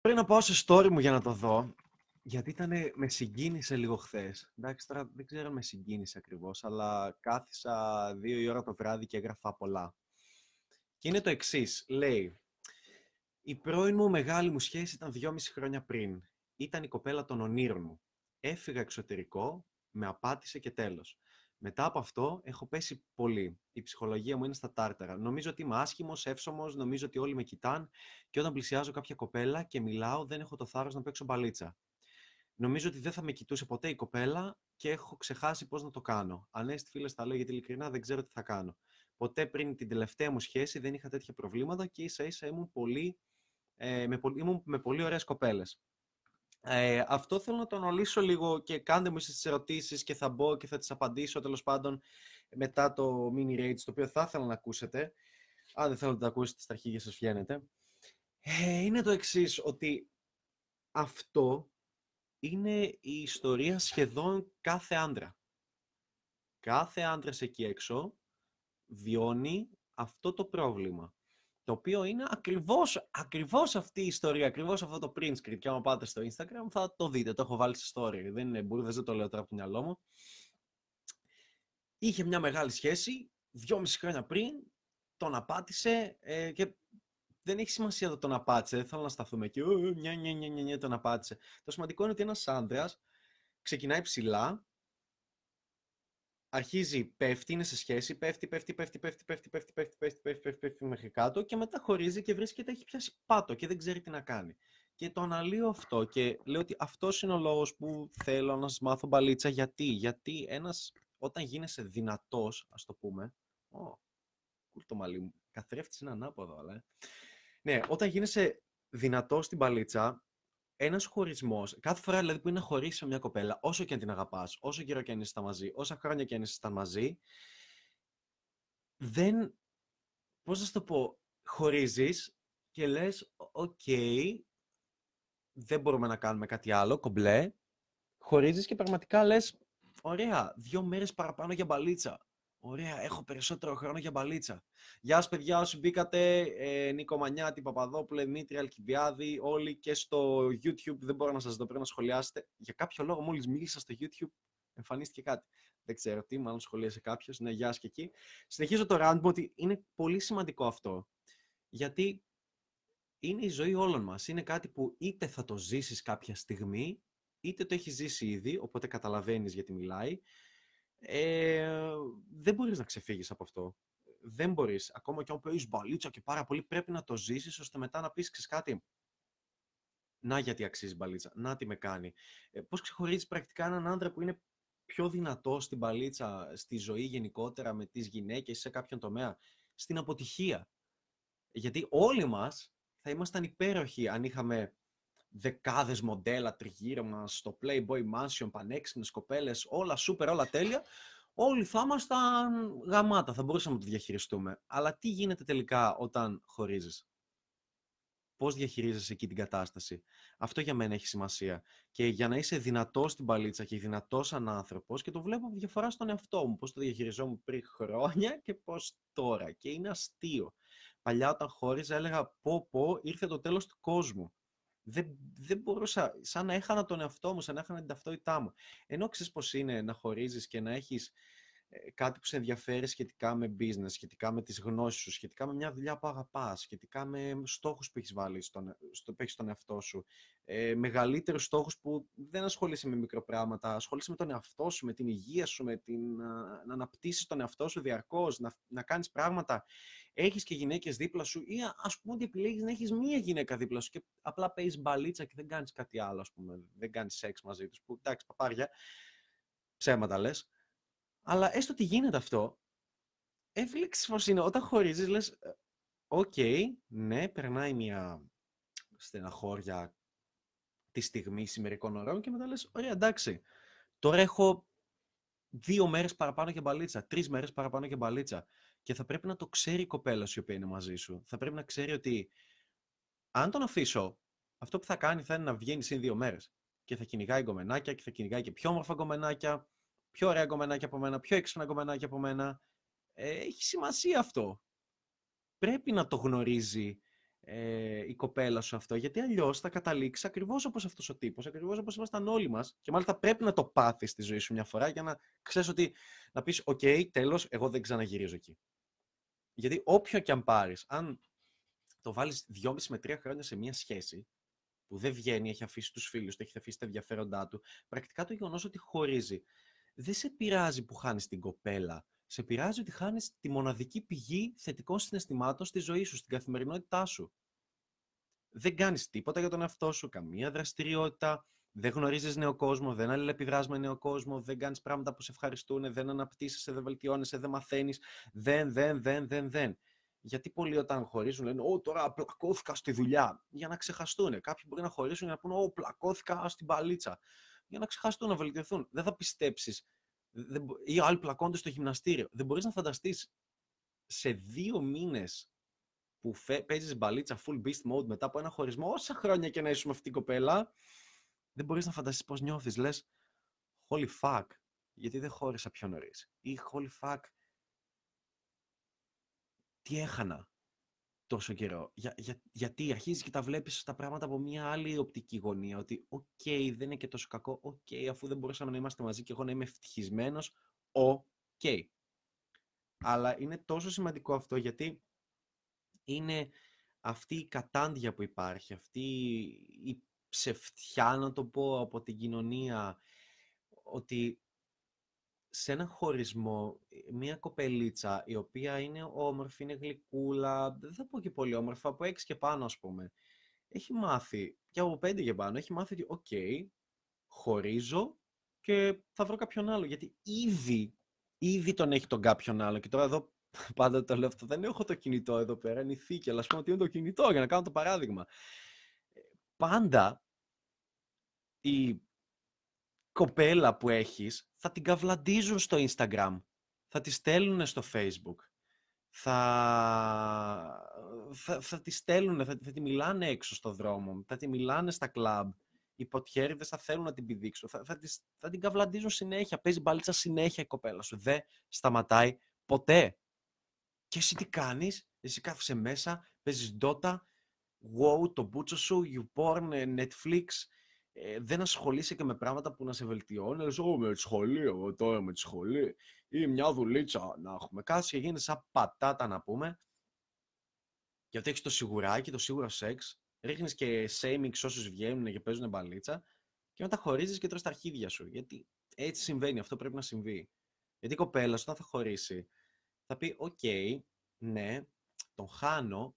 Πριν να πάω σε story μου για να το δω, γιατί ήταν, με συγκίνησε λίγο χθες. Εντάξει, τώρα δεν ξέρω αν με συγκίνησε ακριβώς, αλλά κάθισα δύο η ώρα το βράδυ και έγραφα πολλά. Και είναι το εξής. Λέει, η πρώην μου μεγάλη μου σχέση ήταν δυόμιση χρόνια πριν. Ήταν η κοπέλα των ονείρων μου. Έφυγα εξωτερικό, με απάτησε και τέλος. Μετά από αυτό έχω πέσει πολύ. Η ψυχολογία μου είναι στα τάρταρα. Νομίζω ότι είμαι άσχημος, εύσωμος, νομίζω ότι όλοι με κοιτάν και όταν πλησιάζω κάποια κοπέλα και μιλάω, δεν έχω το θάρρος να παίξω μπαλίτσα. Νομίζω ότι δεν θα με κοιτούσε ποτέ η κοπέλα και έχω ξεχάσει πώς να το κάνω. Ανέστη φίλε, τα λέω γιατί ειλικρινά δεν ξέρω τι θα κάνω. Ποτέ πριν την τελευταία μου σχέση δεν είχα τέτοια προβλήματα και ίσα ίσα ήμουν πολύ, ε, με, ήμουν με πολύ ωραίες κοπέλες. Ε, αυτό θέλω να το αναλύσω λίγο και κάντε μου τις ερωτήσεις και θα μπω και θα τις απαντήσω τέλος πάντων μετά το mini rage το οποίο θα ήθελα να ακούσετε. Αν δεν θέλετε να το ακούσετε στα αρχή σας βγαίνετε. Ε, είναι το εξής ότι αυτό είναι η ιστορία σχεδόν κάθε άντρα. Κάθε άντρας εκεί έξω βιώνει αυτό το πρόβλημα το οποίο είναι ακριβώς, ακριβώς αυτή η ιστορία, ακριβώς αυτό το print screen. Και άμα πάτε στο Instagram θα το δείτε, το έχω βάλει σε story. Δεν είναι μπουρδες, δεν το λέω τώρα από το μυαλό μου. Είχε μια μεγάλη σχέση, δυόμιση χρόνια πριν, τον απάτησε ε, και δεν έχει σημασία το τον απάτησε, δεν θέλω να σταθούμε εκεί, νια, νια, νια, νια, τον απάτησε. Το σημαντικό είναι ότι ένας άντρας ξεκινάει ψηλά, αρχίζει, πέφτει, είναι σε σχέση, πέφτει, πέφτει, πέφτει, πέφτει, πέφτει, πέφτει, πέφτει, πέφτει, πέφτει, πέφτει, πέφτει μέχρι κάτω και μετά χωρίζει και βρίσκεται, έχει πιάσει πάτο και δεν ξέρει τι να κάνει. Και το αναλύω αυτό και λέω ότι αυτό είναι ο λόγο που θέλω να σα μάθω μπαλίτσα. Γιατί, γιατί ένα, όταν γίνεσαι δυνατό, ας το πούμε. Ω, κουλ το μαλλί μου. Καθρέφτη είναι ανάποδο, αλλά. Ναι, όταν γίνεσαι δυνατό στην μπαλίτσα, ένας χωρισμός, κάθε φορά δηλαδή που είναι να χωρίσει μια κοπέλα, όσο και αν την αγαπάς, όσο καιρό και αν ήσασταν μαζί, όσα χρόνια και αν ήσασταν μαζί, δεν. Πώς να το πω, χωρίζεις και λες, οκ, δεν μπορούμε να κάνουμε κάτι άλλο, κομπλέ. Χωρίζεις και πραγματικά λες, ωραία, δύο μέρες παραπάνω για μπαλίτσα. Ωραία, έχω περισσότερο χρόνο για μπαλίτσα. Γεια σας παιδιά, όσοι μπήκατε, ε, Νίκο Μανιάτη, Παπαδόπουλε, Δημήτρη Αλκιβιάδη, όλοι και στο YouTube, δεν μπορώ να σας δω, πρέπει να σχολιάσετε. Για κάποιο λόγο μόλις μίλησα στο YouTube, εμφανίστηκε κάτι. Δεν ξέρω τι, μάλλον σχολίασε κάποιος. Ναι, γεια και εκεί. Συνεχίζω το rant ότι είναι πολύ σημαντικό αυτό. Γιατί είναι η ζωή όλων μας. Είναι κάτι που είτε θα το ζήσεις κάποια στιγμή, είτε το έχεις ζήσει ήδη, οπότε καταλαβαίνεις γιατί μιλάει, ε, δεν μπορείς να ξεφύγεις από αυτό. Δεν μπορείς. Ακόμα και αν παίζεις μπαλίτσα και πάρα πολύ, πρέπει να το ζήσεις, ώστε μετά να πεις κάτι. Να γιατί αξίζει μπαλίτσα. Να τι με κάνει. Ε, πώς ξεχωρίζεις πρακτικά έναν άντρα που είναι πιο δυνατό στην μπαλίτσα, στη ζωή γενικότερα, με τις γυναίκες, σε κάποιον τομέα, στην αποτυχία. Γιατί όλοι μας θα ήμασταν υπέροχοι αν είχαμε δεκάδες μοντέλα τριγύρω μας στο Playboy Mansion, πανέξυπνες κοπέλες, όλα σούπερ, όλα τέλεια. Όλοι θα ήμασταν γαμάτα, θα μπορούσαμε να το διαχειριστούμε. Αλλά τι γίνεται τελικά όταν χωρίζεις; Πώς διαχειρίζεσαι εκεί την κατάσταση; Αυτό για μένα έχει σημασία. Και για να είσαι δυνατός στην παλίτσα και δυνατός σαν άνθρωπος, και το βλέπω διαφορά στον εαυτό μου, πώς το διαχειριζόμουν πριν χρόνια και πώς τώρα. Και είναι αστείο. Παλιά, όταν χώριζα, έλεγα: Πω, πω, ήρθε το τέλος του κόσμου δεν, δεν μπορούσα, σαν να έχανα τον εαυτό μου, σαν να έχανα την ταυτότητά μου. Ενώ ξέρεις πώς είναι να χωρίζεις και να έχεις ε, κάτι που σε ενδιαφέρει σχετικά με business, σχετικά με τις γνώσεις σου, σχετικά με μια δουλειά που αγαπάς, σχετικά με στόχους που έχεις βάλει στον, στο, που έχεις στον εαυτό σου, ε, μεγαλύτερους στόχους που δεν ασχολείσαι με μικροπράγματα, ασχολείσαι με τον εαυτό σου, με την υγεία σου, με την, να, να αναπτύσσεις τον εαυτό σου διαρκώς, να, να κάνεις πράγματα. Έχεις και γυναίκες δίπλα σου ή ας πούμε ότι επιλέγεις να έχεις μία γυναίκα δίπλα σου και απλά παίζεις μπαλίτσα και δεν κάνεις κάτι άλλο, ας πούμε, δεν κάνεις σεξ μαζί τους, που εντάξει, παπάρια, ψέματα λες. Αλλά έστω ότι γίνεται αυτό, έφλεξη πως είναι. Όταν χωρίζεις, λες, «Ε, οκ, ναι, περνάει μια στεναχώρια τη στιγμή μερικών ωρών και μετά λες, ωραία, εντάξει, τώρα έχω δύο μέρες παραπάνω για μπαλίτσα, τρεις μέρες παραπάνω για μπαλίτσα και θα πρέπει να το ξέρει η κοπέλα σου η οποία είναι μαζί σου. Θα πρέπει να ξέρει ότι αν τον αφήσω, αυτό που θα κάνει θα είναι να βγαίνει σε δύο μέρες και θα κυνηγάει γκομενάκια και θα κυνηγάει και πιο όμορφα γκομενάκια πιο ωραία κομμενάκια από μένα, πιο έξυπνα κομμενάκια από μένα. Ε, έχει σημασία αυτό. Πρέπει να το γνωρίζει ε, η κοπέλα σου αυτό, γιατί αλλιώς θα καταλήξει ακριβώς όπως αυτός ο τύπος, ακριβώς όπως ήμασταν όλοι μας. Και μάλιστα πρέπει να το πάθεις στη ζωή σου μια φορά για να ξέρεις ότι να πεις: OK, okay, τέλος, εγώ δεν ξαναγυρίζω εκεί. Γιατί όποιο και αν πάρεις, αν το βάλεις δυόμιση με τρία χρόνια σε μια σχέση που δεν βγαίνει, έχει αφήσει τους φίλους του, έχει αφήσει τα ενδιαφέροντά του, πρακτικά το γεγονός ότι χωρίζει δεν σε πειράζει που χάνεις την κοπέλα. Σε πειράζει ότι χάνεις τη μοναδική πηγή θετικών συναισθημάτων στη ζωή σου, στην καθημερινότητά σου. Δεν κάνεις τίποτα για τον εαυτό σου, καμία δραστηριότητα, δεν γνωρίζεις νέο κόσμο, δεν αλληλεπιδράς με νέο κόσμο, δεν κάνεις πράγματα που σε ευχαριστούν, δεν αναπτύσσεσαι, δεν βελτιώνεσαι, δεν μαθαίνεις. Δεν, δεν, δεν, δεν, δεν. Γιατί πολλοί όταν χωρίζουν λένε Ω, τώρα πλακώθηκα στη δουλειά. Για να ξεχαστούν. Κάποιοι μπορεί να χωρίσουν για να πούνε Ω, πλακώθηκα στην παλίτσα. Για να ξεχαστούν, να βελτιωθούν. Δεν θα πιστέψεις. Ή άλλοι πλακώνται στο γυμναστήριο. Δεν μπορείς να φανταστείς σε δύο μήνες που παίζεις μπαλίτσα full beast mode μετά από ένα χωρισμό, όσα χρόνια και να είσαι με αυτήν την κοπέλα, δεν μπορείς να φανταστείς πώς νιώθεις. Λες, holy fuck, γιατί δεν χώρισα πιο νωρίς. Ή holy fuck, τι έχανα τόσο καιρό. Για, για, γιατί αρχίζεις και τα βλέπεις τα πράγματα από μια άλλη οπτική γωνία. Ότι, OK, okay, δεν είναι και τόσο κακό. OK, okay, αφού δεν μπορούσαμε να είμαστε μαζί και εγώ να είμαι ευτυχισμένος. OK. Okay. Αλλά είναι τόσο σημαντικό αυτό γιατί είναι αυτή η κατάντια που υπάρχει, αυτή η ψευτιά, να το πω, από την κοινωνία, ότι σε ένα χωρισμό, ε, μια κοπελίτσα η οποία είναι όμορφη, είναι γλυκούλα, δεν θα πω και πολύ όμορφη, από έξι και πάνω ας πούμε, έχει μάθει, και από πέντε και πάνω, έχει μάθει ότι OK, okay, χωρίζω και θα βρω κάποιον άλλο, γιατί ήδη, ήδη τον έχει τον κάποιον άλλο και τώρα εδώ πάντα το λέω αυτό, δεν έχω το κινητό εδώ πέρα, είναι η θήκη, αλλά ας πούμε ότι είναι το κινητό για να κάνω το παράδειγμα. Ε, πάντα η κοπέλα που έχεις θα την καβλαντίζουν στο Instagram, θα τη στέλνουν στο Facebook, θα, θα, θα τη στέλνουν, θα, θα τη μιλάνε έξω στο δρόμο, θα τη μιλάνε στα κλαμπ, οι ποτιέριδες θα θέλουν να την πηδήξουν, θα, θα, θα την καβλαντίζουν συνέχεια, παίζει μπαλίτσα συνέχεια η κοπέλα σου, δεν σταματάει ποτέ. Και εσύ τι κάνεις, εσύ κάθεσαι μέσα, παίζεις Dota, WoW, το μπούτσο σου, YouPorn, Netflix, ε, δεν ασχολείσαι και με πράγματα που να σε βελτιώνει. Λες, Ω, με τη σχολή, εγώ τώρα με τη σχολή. Ή μια δουλίτσα να έχουμε. Κάτσε και γίνεται σαν πατάτα να πούμε. Γιατί έχεις το σιγουράκι, το σίγουρο σεξ. Ρίχνεις και shaming όσους βγαίνουν και παίζουν μπαλίτσα. Και μετά χωρίζεις και τρως τα αρχίδια σου. Γιατί έτσι συμβαίνει, αυτό πρέπει να συμβεί. Γιατί η κοπέλα σου, όταν θα χωρίσει, θα πει: Οκ, ναι, τον χάνω,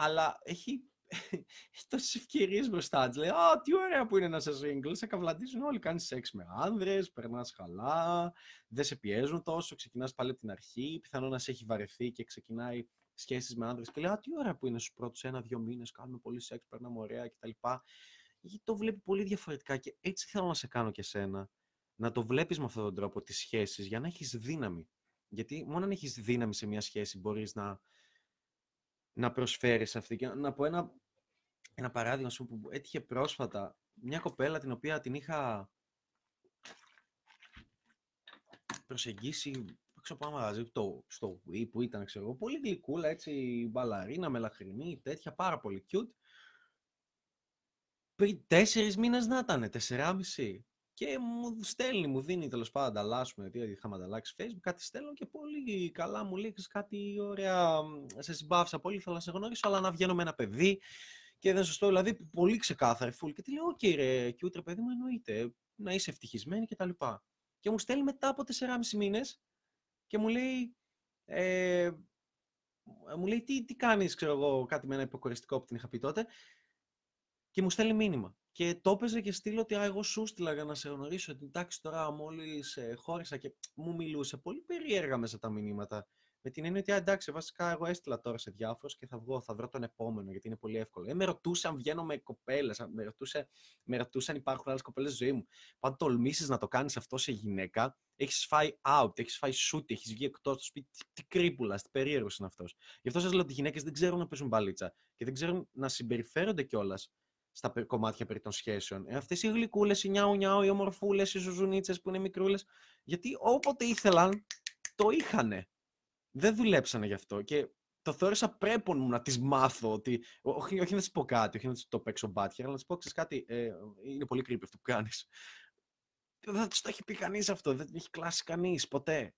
αλλά έχει έχει τόσες ευκαιρίες μπροστά της. Λέει, Α, τι ωραία που είναι να 'σαι single. Σε καβλαντίζουν όλοι. Κάνεις σεξ με άνδρες, περνάς χαλαρά, δεν σε πιέζουν τόσο. Ξεκινάς πάλι από την αρχή. Πιθανόν να σε έχει βαρεθεί και ξεκινάει σχέσεις με άνδρες και λέει, Α, τι ωραία που είναι στους πρώτους ένα-δύο μήνες. Κάνουμε πολύ σεξ, περνάμε ωραία κτλ. Γιατί το βλέπει πολύ διαφορετικά και έτσι θέλω να σε κάνω και σένα. Να το βλέπεις με αυτόν τον τρόπο τις σχέσεις για να έχεις δύναμη. Γιατί μόνο αν έχεις δύναμη σε μια σχέση μπορείς να να προσφέρεις αυτή. Και να πω ένα, ένα παράδειγμα σου που έτυχε πρόσφατα μια κοπέλα την οποία την είχα προσεγγίσει έξω από ένα μαγαζί το, στο Wii που ήταν, ξέρω πολύ γλυκούλα, έτσι, μπαλαρίνα, μελαχρινή, τέτοια, πάρα πολύ cute. Πριν τέσσερις μήνες να ήταν, τεσσεράμιση. Και μου στέλνει, μου δίνει τέλος πάντων ανταλλάσσουμε, γιατί είχαμε ανταλλάξει Facebook, κάτι στέλνω και πολύ καλά μου λέει κάτι ωραία. Σε συμπάθησα πολύ, θέλω να σε γνωρίσω, αλλά να βγαίνω με ένα παιδί. Και δεν σωστό, δηλαδή πολύ ξεκάθαρη, φουλ. Και τη λέω, OK, ρε, cute, παιδί μου, εννοείται. Να είσαι ευτυχισμένη και τα λοιπά. Και μου στέλνει μετά από 4,5 μήνες και μου λέει, ε, μου λέει τι, τι κάνεις, ξέρω εγώ, κάτι με ένα υποκοριστικό που την είχα πει τότε. Και μου στέλνει μήνυμα. Και το έπαιζε και στείλω ότι εγώ σου στείλα για να σε γνωρίσω. Ότι εντάξει, τώρα μόλις ε, χώρισα και μου μιλούσε πολύ περίεργα μέσα τα μηνύματα. Με την έννοια ότι εντάξει, βασικά εγώ έστειλα τώρα σε διάφορους και θα βγω, θα βρω τον επόμενο γιατί είναι πολύ εύκολο. Ε, με ρωτούσε αν βγαίνω με κοπέλες, με, ρωτούσε, με ρωτούσε αν υπάρχουν άλλες κοπέλες στη ζωή μου. Πάντα τολμήσεις να το κάνεις αυτό σε γυναίκα, έχεις φάει out, έχεις φάει shoot, έχεις βγει εκτός του σπίτι. Τι, τι κρύπουλας, τι περίεργος είναι αυτός. Γι' αυτό σας λέω ότι οι γυναίκες δεν ξέρουν να παίζουν μπαλίτσα και δεν ξέρουν να συμπεριφέρονται κιόλας στα κομμάτια περί των σχέσεων. Ε, αυτές οι γλυκούλες, οι νιάου νιάου, οι ομορφούλες, οι ζουζουνίτσες που είναι μικρούλες, γιατί όποτε ήθελαν, το είχανε. Δεν δουλέψανε γι' αυτό. Και το το θεώρησα πρέπον μου να τις μάθω. Ότι, όχι, όχι να τις πω κάτι, όχι να τις το παίξω μπάτια, αλλά να τις πω, ξέρεις κάτι, ε, είναι πολύ creepy αυτό που κάνεις. Δεν το έχει πει κανείς αυτό, δεν το έχει κλάσει κανείς, ποτέ.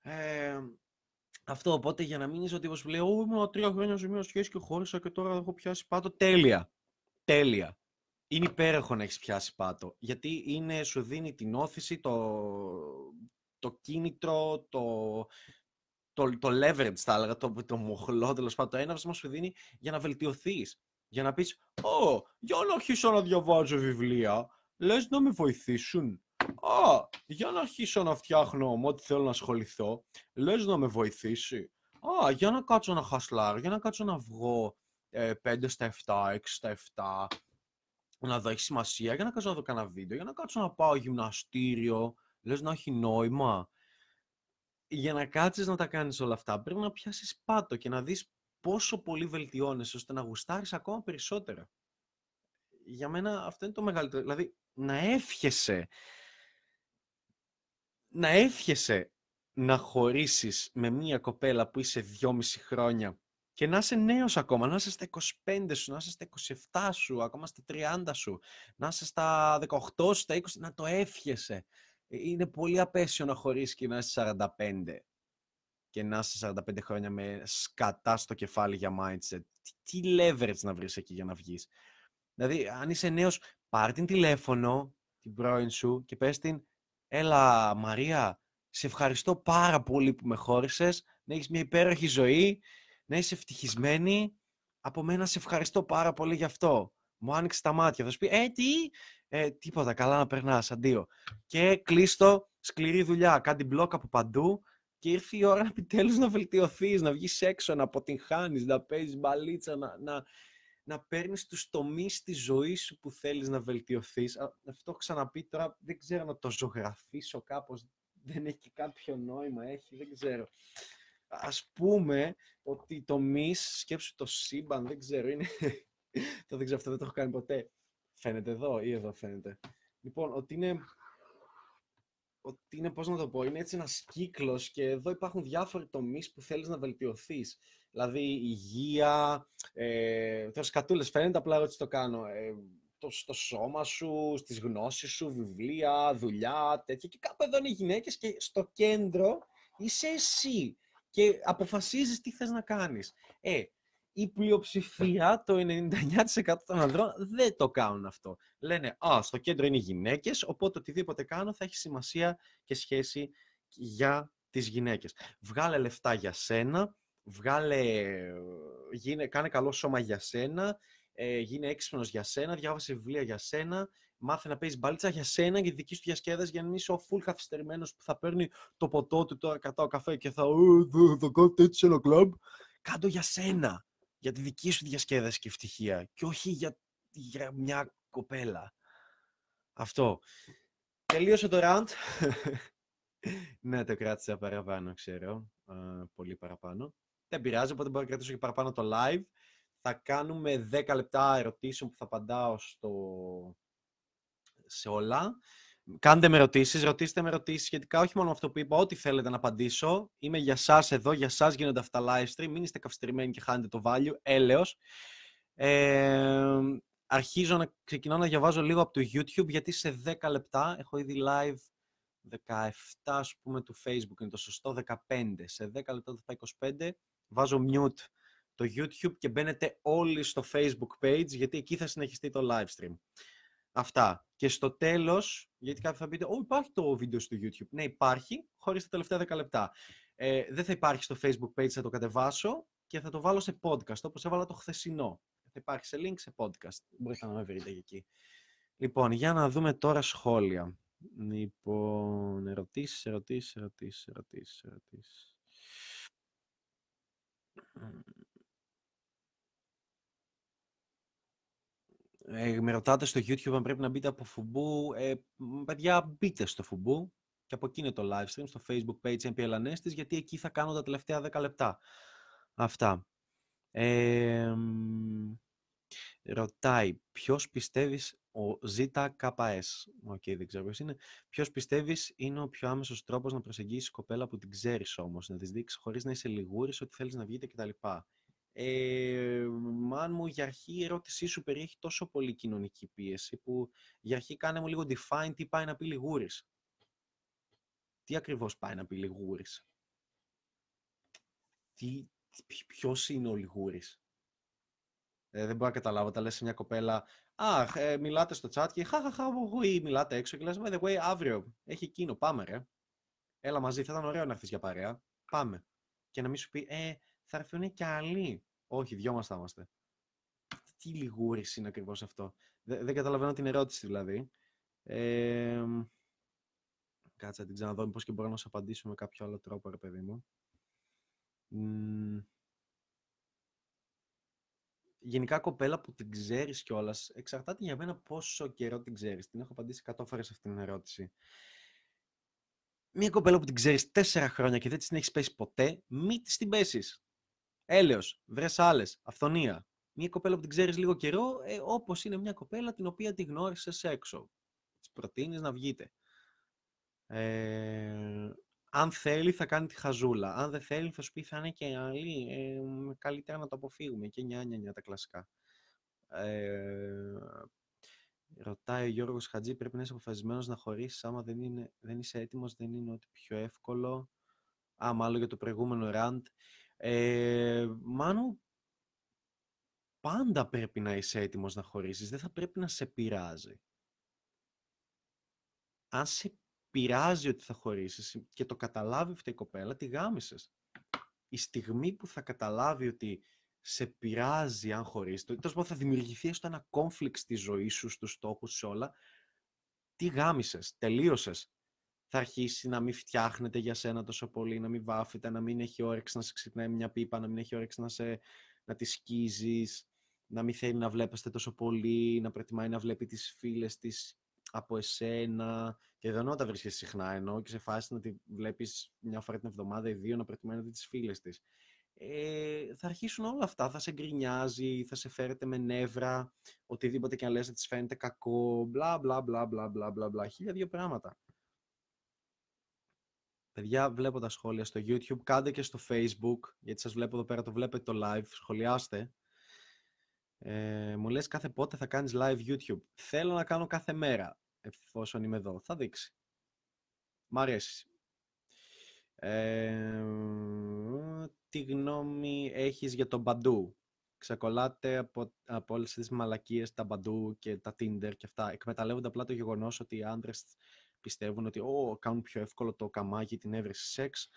Ε, αυτό, οπότε για να μην είσαι ότι σου λέει, Ω, ήμουν τρία χρόνια σε μια σχέση και χώρισα και τώρα έχω πιάσει πάτο. Τέλεια. Τέλεια. Είναι υπέροχο να έχεις πιάσει πάτο. Γιατί είναι, σου δίνει την όθηση, το, το κίνητρο, το, το, το leverage, θα έλεγα, το, το μοχλό, τέλος πάντων, το έναυσμα σου δίνει για να βελτιωθείς. Για να πεις, Ω, για να αρχίσω να διαβάζω βιβλία, λες να με βοηθήσουν. Α, για να αρχίσω να φτιάχνω με ό,τι θέλω να ασχοληθώ, λες να με βοηθήσει. Α, για να κάτσω να χασλάρω, για να κάτσω να βγω ε, 5 στα 7, 6 στα 7, να δω έχει σημασία, για να κάτσω να δω κανένα βίντεο, για να κάτσω να πάω γυμναστήριο, λες να έχει νόημα. Για να κάτσεις να τα κάνεις όλα αυτά, πρέπει να πιάσεις πάτο και να δεις πόσο πολύ βελτιώνεσαι, ώστε να γουστάρεις ακόμα περισσότερα. Για μένα αυτό είναι το μεγαλύτερο. Δηλαδή, να εύχεσαι να εύχεσαι να χωρίσεις με μία κοπέλα που είσαι δυόμιση χρόνια και να είσαι νέος ακόμα, να είσαι στα 25 σου, να είσαι στα 27 σου, ακόμα στα 30 σου, να είσαι στα 18 σου, στα 20, να το εύχεσαι. Ε, είναι πολύ απέσιο να χωρίσεις και να είσαι 45 και να είσαι 45 χρόνια με σκατά στο κεφάλι για mindset. Τι, τι leverage να βρεις εκεί για να βγεις; Δηλαδή, αν είσαι νέος, πάρ την τηλέφωνο, την πρώην σου και πες την Έλα Μαρία, σε ευχαριστώ πάρα πολύ που με χώρισες, να έχεις μια υπέροχη ζωή, να είσαι ευτυχισμένη. Από μένα σε ευχαριστώ πάρα πολύ γι' αυτό. Μου άνοιξε τα μάτια. Θα σου πει, ε, τι, ε, τίποτα, καλά να περνάς, αντίο. Και κλείστο, σκληρή δουλειά, κάτι μπλοκ από παντού και ήρθε η ώρα επιτέλους να βελτιωθείς, να βγεις έξω, να αποτυγχάνεις, να παίζεις μπαλίτσα, να, να, να παίρνεις τους τομείς της ζωής σου που θέλεις να βελτιωθείς. Αυτό έχω ξαναπεί τώρα, δεν ξέρω να το ζωγραφίσω κάπως, δεν έχει κάποιο νόημα, έχει, δεν ξέρω. Ας πούμε ότι το μυς, σκέψου το σύμπαν, δεν ξέρω, είναι... το δεν ξέρω, αυτό δεν το έχω κάνει ποτέ. Φαίνεται εδώ ή εδώ φαίνεται. Λοιπόν, ότι είναι ότι είναι, πώς να το πω, είναι έτσι ένας κύκλος και εδώ υπάρχουν διάφοροι τομείς που θέλεις να βελτιωθείς. Δηλαδή υγεία, ε, σκατούλες φαίνεται απλά έτσι το κάνω. Ε, το, στο σώμα σου, στις γνώσεις σου, βιβλία, δουλειά, τέτοια. Και κάπου εδώ είναι οι γυναίκες και στο κέντρο είσαι εσύ και αποφασίζεις τι θες να κάνεις. Ε, η πλειοψηφία, το 99% των ανδρών, δεν το κάνουν αυτό. Λένε, α, στο κέντρο είναι οι γυναίκες, οπότε οτιδήποτε κάνω θα έχει σημασία και σχέση για τις γυναίκες. Βγάλε λεφτά για σένα, βγάλε, γίνε, κάνε καλό σώμα για σένα, ε, γίνε έξυπνος για σένα, διάβασε βιβλία για σένα, μάθε να παίζεις μπάλιτσα για σένα, για τη δική σου διασκέδαση, για να μην είσαι ο φουλ καθυστερημένος που θα παίρνει το ποτό του τώρα κατά ο καφέ και θα, «Ε, θα κάνω έτσι σε ένα κλαμπ. Κάντο για σένα για τη δική σου διασκέδαση και ευτυχία και όχι για, για μια κοπέλα. Αυτό. Τελείωσε το rant. ναι, το κράτησα παραπάνω, ξέρω. πολύ παραπάνω. Δεν πειράζει, οπότε μπορώ να κρατήσω και παραπάνω το live. Θα κάνουμε 10 λεπτά ερωτήσεων που θα απαντάω στο... σε όλα. Κάντε με ερωτήσεις, ρωτήστε με ερωτήσεις σχετικά όχι μόνο με αυτό που είπα, ό,τι θέλετε να απαντήσω. Είμαι για εσά εδώ, για εσά γίνονται αυτά τα live stream. Μην είστε καυστηρημένοι και χάνετε το value. Έλεος. Ε, αρχίζω να ξεκινάω να διαβάζω λίγο από το YouTube, γιατί σε 10 λεπτά έχω ήδη live 17, ας πούμε, του Facebook είναι το σωστό, 15. Σε 10 λεπτά θα πάει 25. Βάζω mute το YouTube και μπαίνετε όλοι στο Facebook page, γιατί εκεί θα συνεχιστεί το live stream. Αυτά. Και στο τέλος, γιατί κάποιοι θα πείτε, Ω, υπάρχει το βίντεο στο YouTube. Ναι, υπάρχει, χωρίς τα τελευταία 10 λεπτά. Ε, δεν θα υπάρχει στο Facebook page, θα το κατεβάσω και θα το βάλω σε podcast, όπως έβαλα το χθεσινό. Θα υπάρχει σε link σε podcast. Μπορείτε να με βρείτε εκεί. Λοιπόν, για να δούμε τώρα σχόλια. Λοιπόν, ερωτήσεις, ερωτήσεις, ερωτήσεις, ερωτήσεις, ερωτήσεις. Ε, με ρωτάτε στο YouTube αν πρέπει να μπείτε από Φουμπού. Ε, παιδιά, μπείτε στο Φουμπού και από εκεί είναι το live stream, στο Facebook page MPL Ανέστης, γιατί εκεί θα κάνω τα τελευταία 10 λεπτά. Αυτά. Ε, Ρωτάει, ποιος πιστεύεις ο ZKS. OK, okay, δεν ξέρω ποιος είναι. Ποιος πιστεύεις είναι ο πιο άμεσος τρόπος να προσεγγίσεις κοπέλα που την ξέρεις όμως, να της δείξεις χωρίς να είσαι λιγούρης ότι θέλεις να βγείτε κτλ. Ε, αν μου για αρχή η ερώτησή σου περιέχει τόσο πολύ κοινωνική πίεση που για αρχή κάνε μου λίγο define τι πάει να πει λιγούρης. Τι ακριβώς πάει να πει λιγούρης; Τι, ποιος είναι ο λιγούρης; Ε, δεν μπορώ να καταλάβω. Τα λες σε μια κοπέλα, Α, ε, μιλάτε στο chat και χαχαχα, ή μιλάτε έξω και λες, by the way, αύριο έχει εκείνο, πάμε ρε. Έλα μαζί, θα ήταν ωραίο να έρθεις για παρέα. Πάμε. Και να μην σου πει, ε, θα έρθουν και άλλοι. Όχι, δυο μας θα είμαστε. Τι λιγούρις είναι ακριβώς αυτό. Δεν, δεν καταλαβαίνω την ερώτηση δηλαδή. Ε, κάτσε να την ξαναδώ, μήπως και μπορώ να σου απαντήσω με κάποιο άλλο τρόπο, ρε παιδί μου. Γενικά κοπέλα που την ξέρεις κιόλας, εξαρτάται για μένα πόσο καιρό την ξέρεις. Την έχω απαντήσει 100 φορές αυτή την ερώτηση. Μια κοπέλα που την ξέρεις τέσσερα χρόνια και δεν την έχεις πέσει ποτέ, μη της την πέσεις. Έλεος, βρες άλλες, αυθονία. Μια κοπέλα που την ξέρεις λίγο καιρό, ε, όπως είναι μια κοπέλα την οποία τη γνώρισες έξω. Της προτείνεις να βγείτε. Ε, αν θέλει θα κάνει τη χαζούλα. Αν δεν θέλει θα σου πει θα είναι και άλλη. Ε, καλύτερα να το αποφύγουμε. Και νιά, νιά, νιά τα κλασικά. Ε, ρωτάει ο Γιώργος Χατζή, πρέπει να είσαι αποφασισμένος να χωρίσεις άμα δεν, είναι, δεν είσαι έτοιμος, δεν είναι ότι πιο εύκολο. Α, μάλλον για το προηγούμενο rant. Ε, Μάνου, πάντα πρέπει να είσαι έτοιμος να χωρίσεις. Δεν θα πρέπει να σε πειράζει. Αν σε πειράζει ότι θα χωρίσεις και το καταλάβει αυτή η κοπέλα, τη γάμισες. Η στιγμή που θα καταλάβει ότι σε πειράζει αν χωρίσεις, το θα δημιουργηθεί έστω ένα conflict στη ζωή σου, στους στόχους, σε όλα, τι γάμισες, τελείωσες θα αρχίσει να μην φτιάχνεται για σένα τόσο πολύ, να μην βάφεται, να μην έχει όρεξη να σε ξυπνάει μια πίπα, να μην έχει όρεξη να, σε, να τη σκίζεις, να μην θέλει να βλέπεστε τόσο πολύ, να προτιμάει να βλέπει τις φίλες της από εσένα. Και δεν όταν βρίσκεσαι συχνά, ενώ και σε φάση να τη βλέπεις μια φορά την εβδομάδα ή δύο, να προτιμάει να δει τις φίλες της. Ε, θα αρχίσουν όλα αυτά. Θα σε γκρινιάζει, θα σε φέρετε με νεύρα, οτιδήποτε και αν λες να της φαίνεται κακό, μπλα μπλα μπλα μπλα μπλα μπλα μπλα, χίλια δύο πράγματα. Παιδιά, βλέπω τα σχόλια στο YouTube, κάντε και στο Facebook, γιατί σας βλέπω εδώ πέρα, το βλέπετε το live, σχολιάστε. Ε, μου λες κάθε πότε θα κάνεις live YouTube. Θέλω να κάνω κάθε μέρα, εφόσον είμαι εδώ. Θα δείξει. Μ' αρέσεις. Ε, τι γνώμη έχεις για τον Μπαντού. Ξεκολλάτε από, από όλες τις μαλακίες, τα Μπαντού και τα Tinder και αυτά. Εκμεταλλεύονται απλά το γεγονός ότι οι άντρες πιστεύουν ότι oh, κάνουν πιο εύκολο το καμάκι, την έβρεση σεξ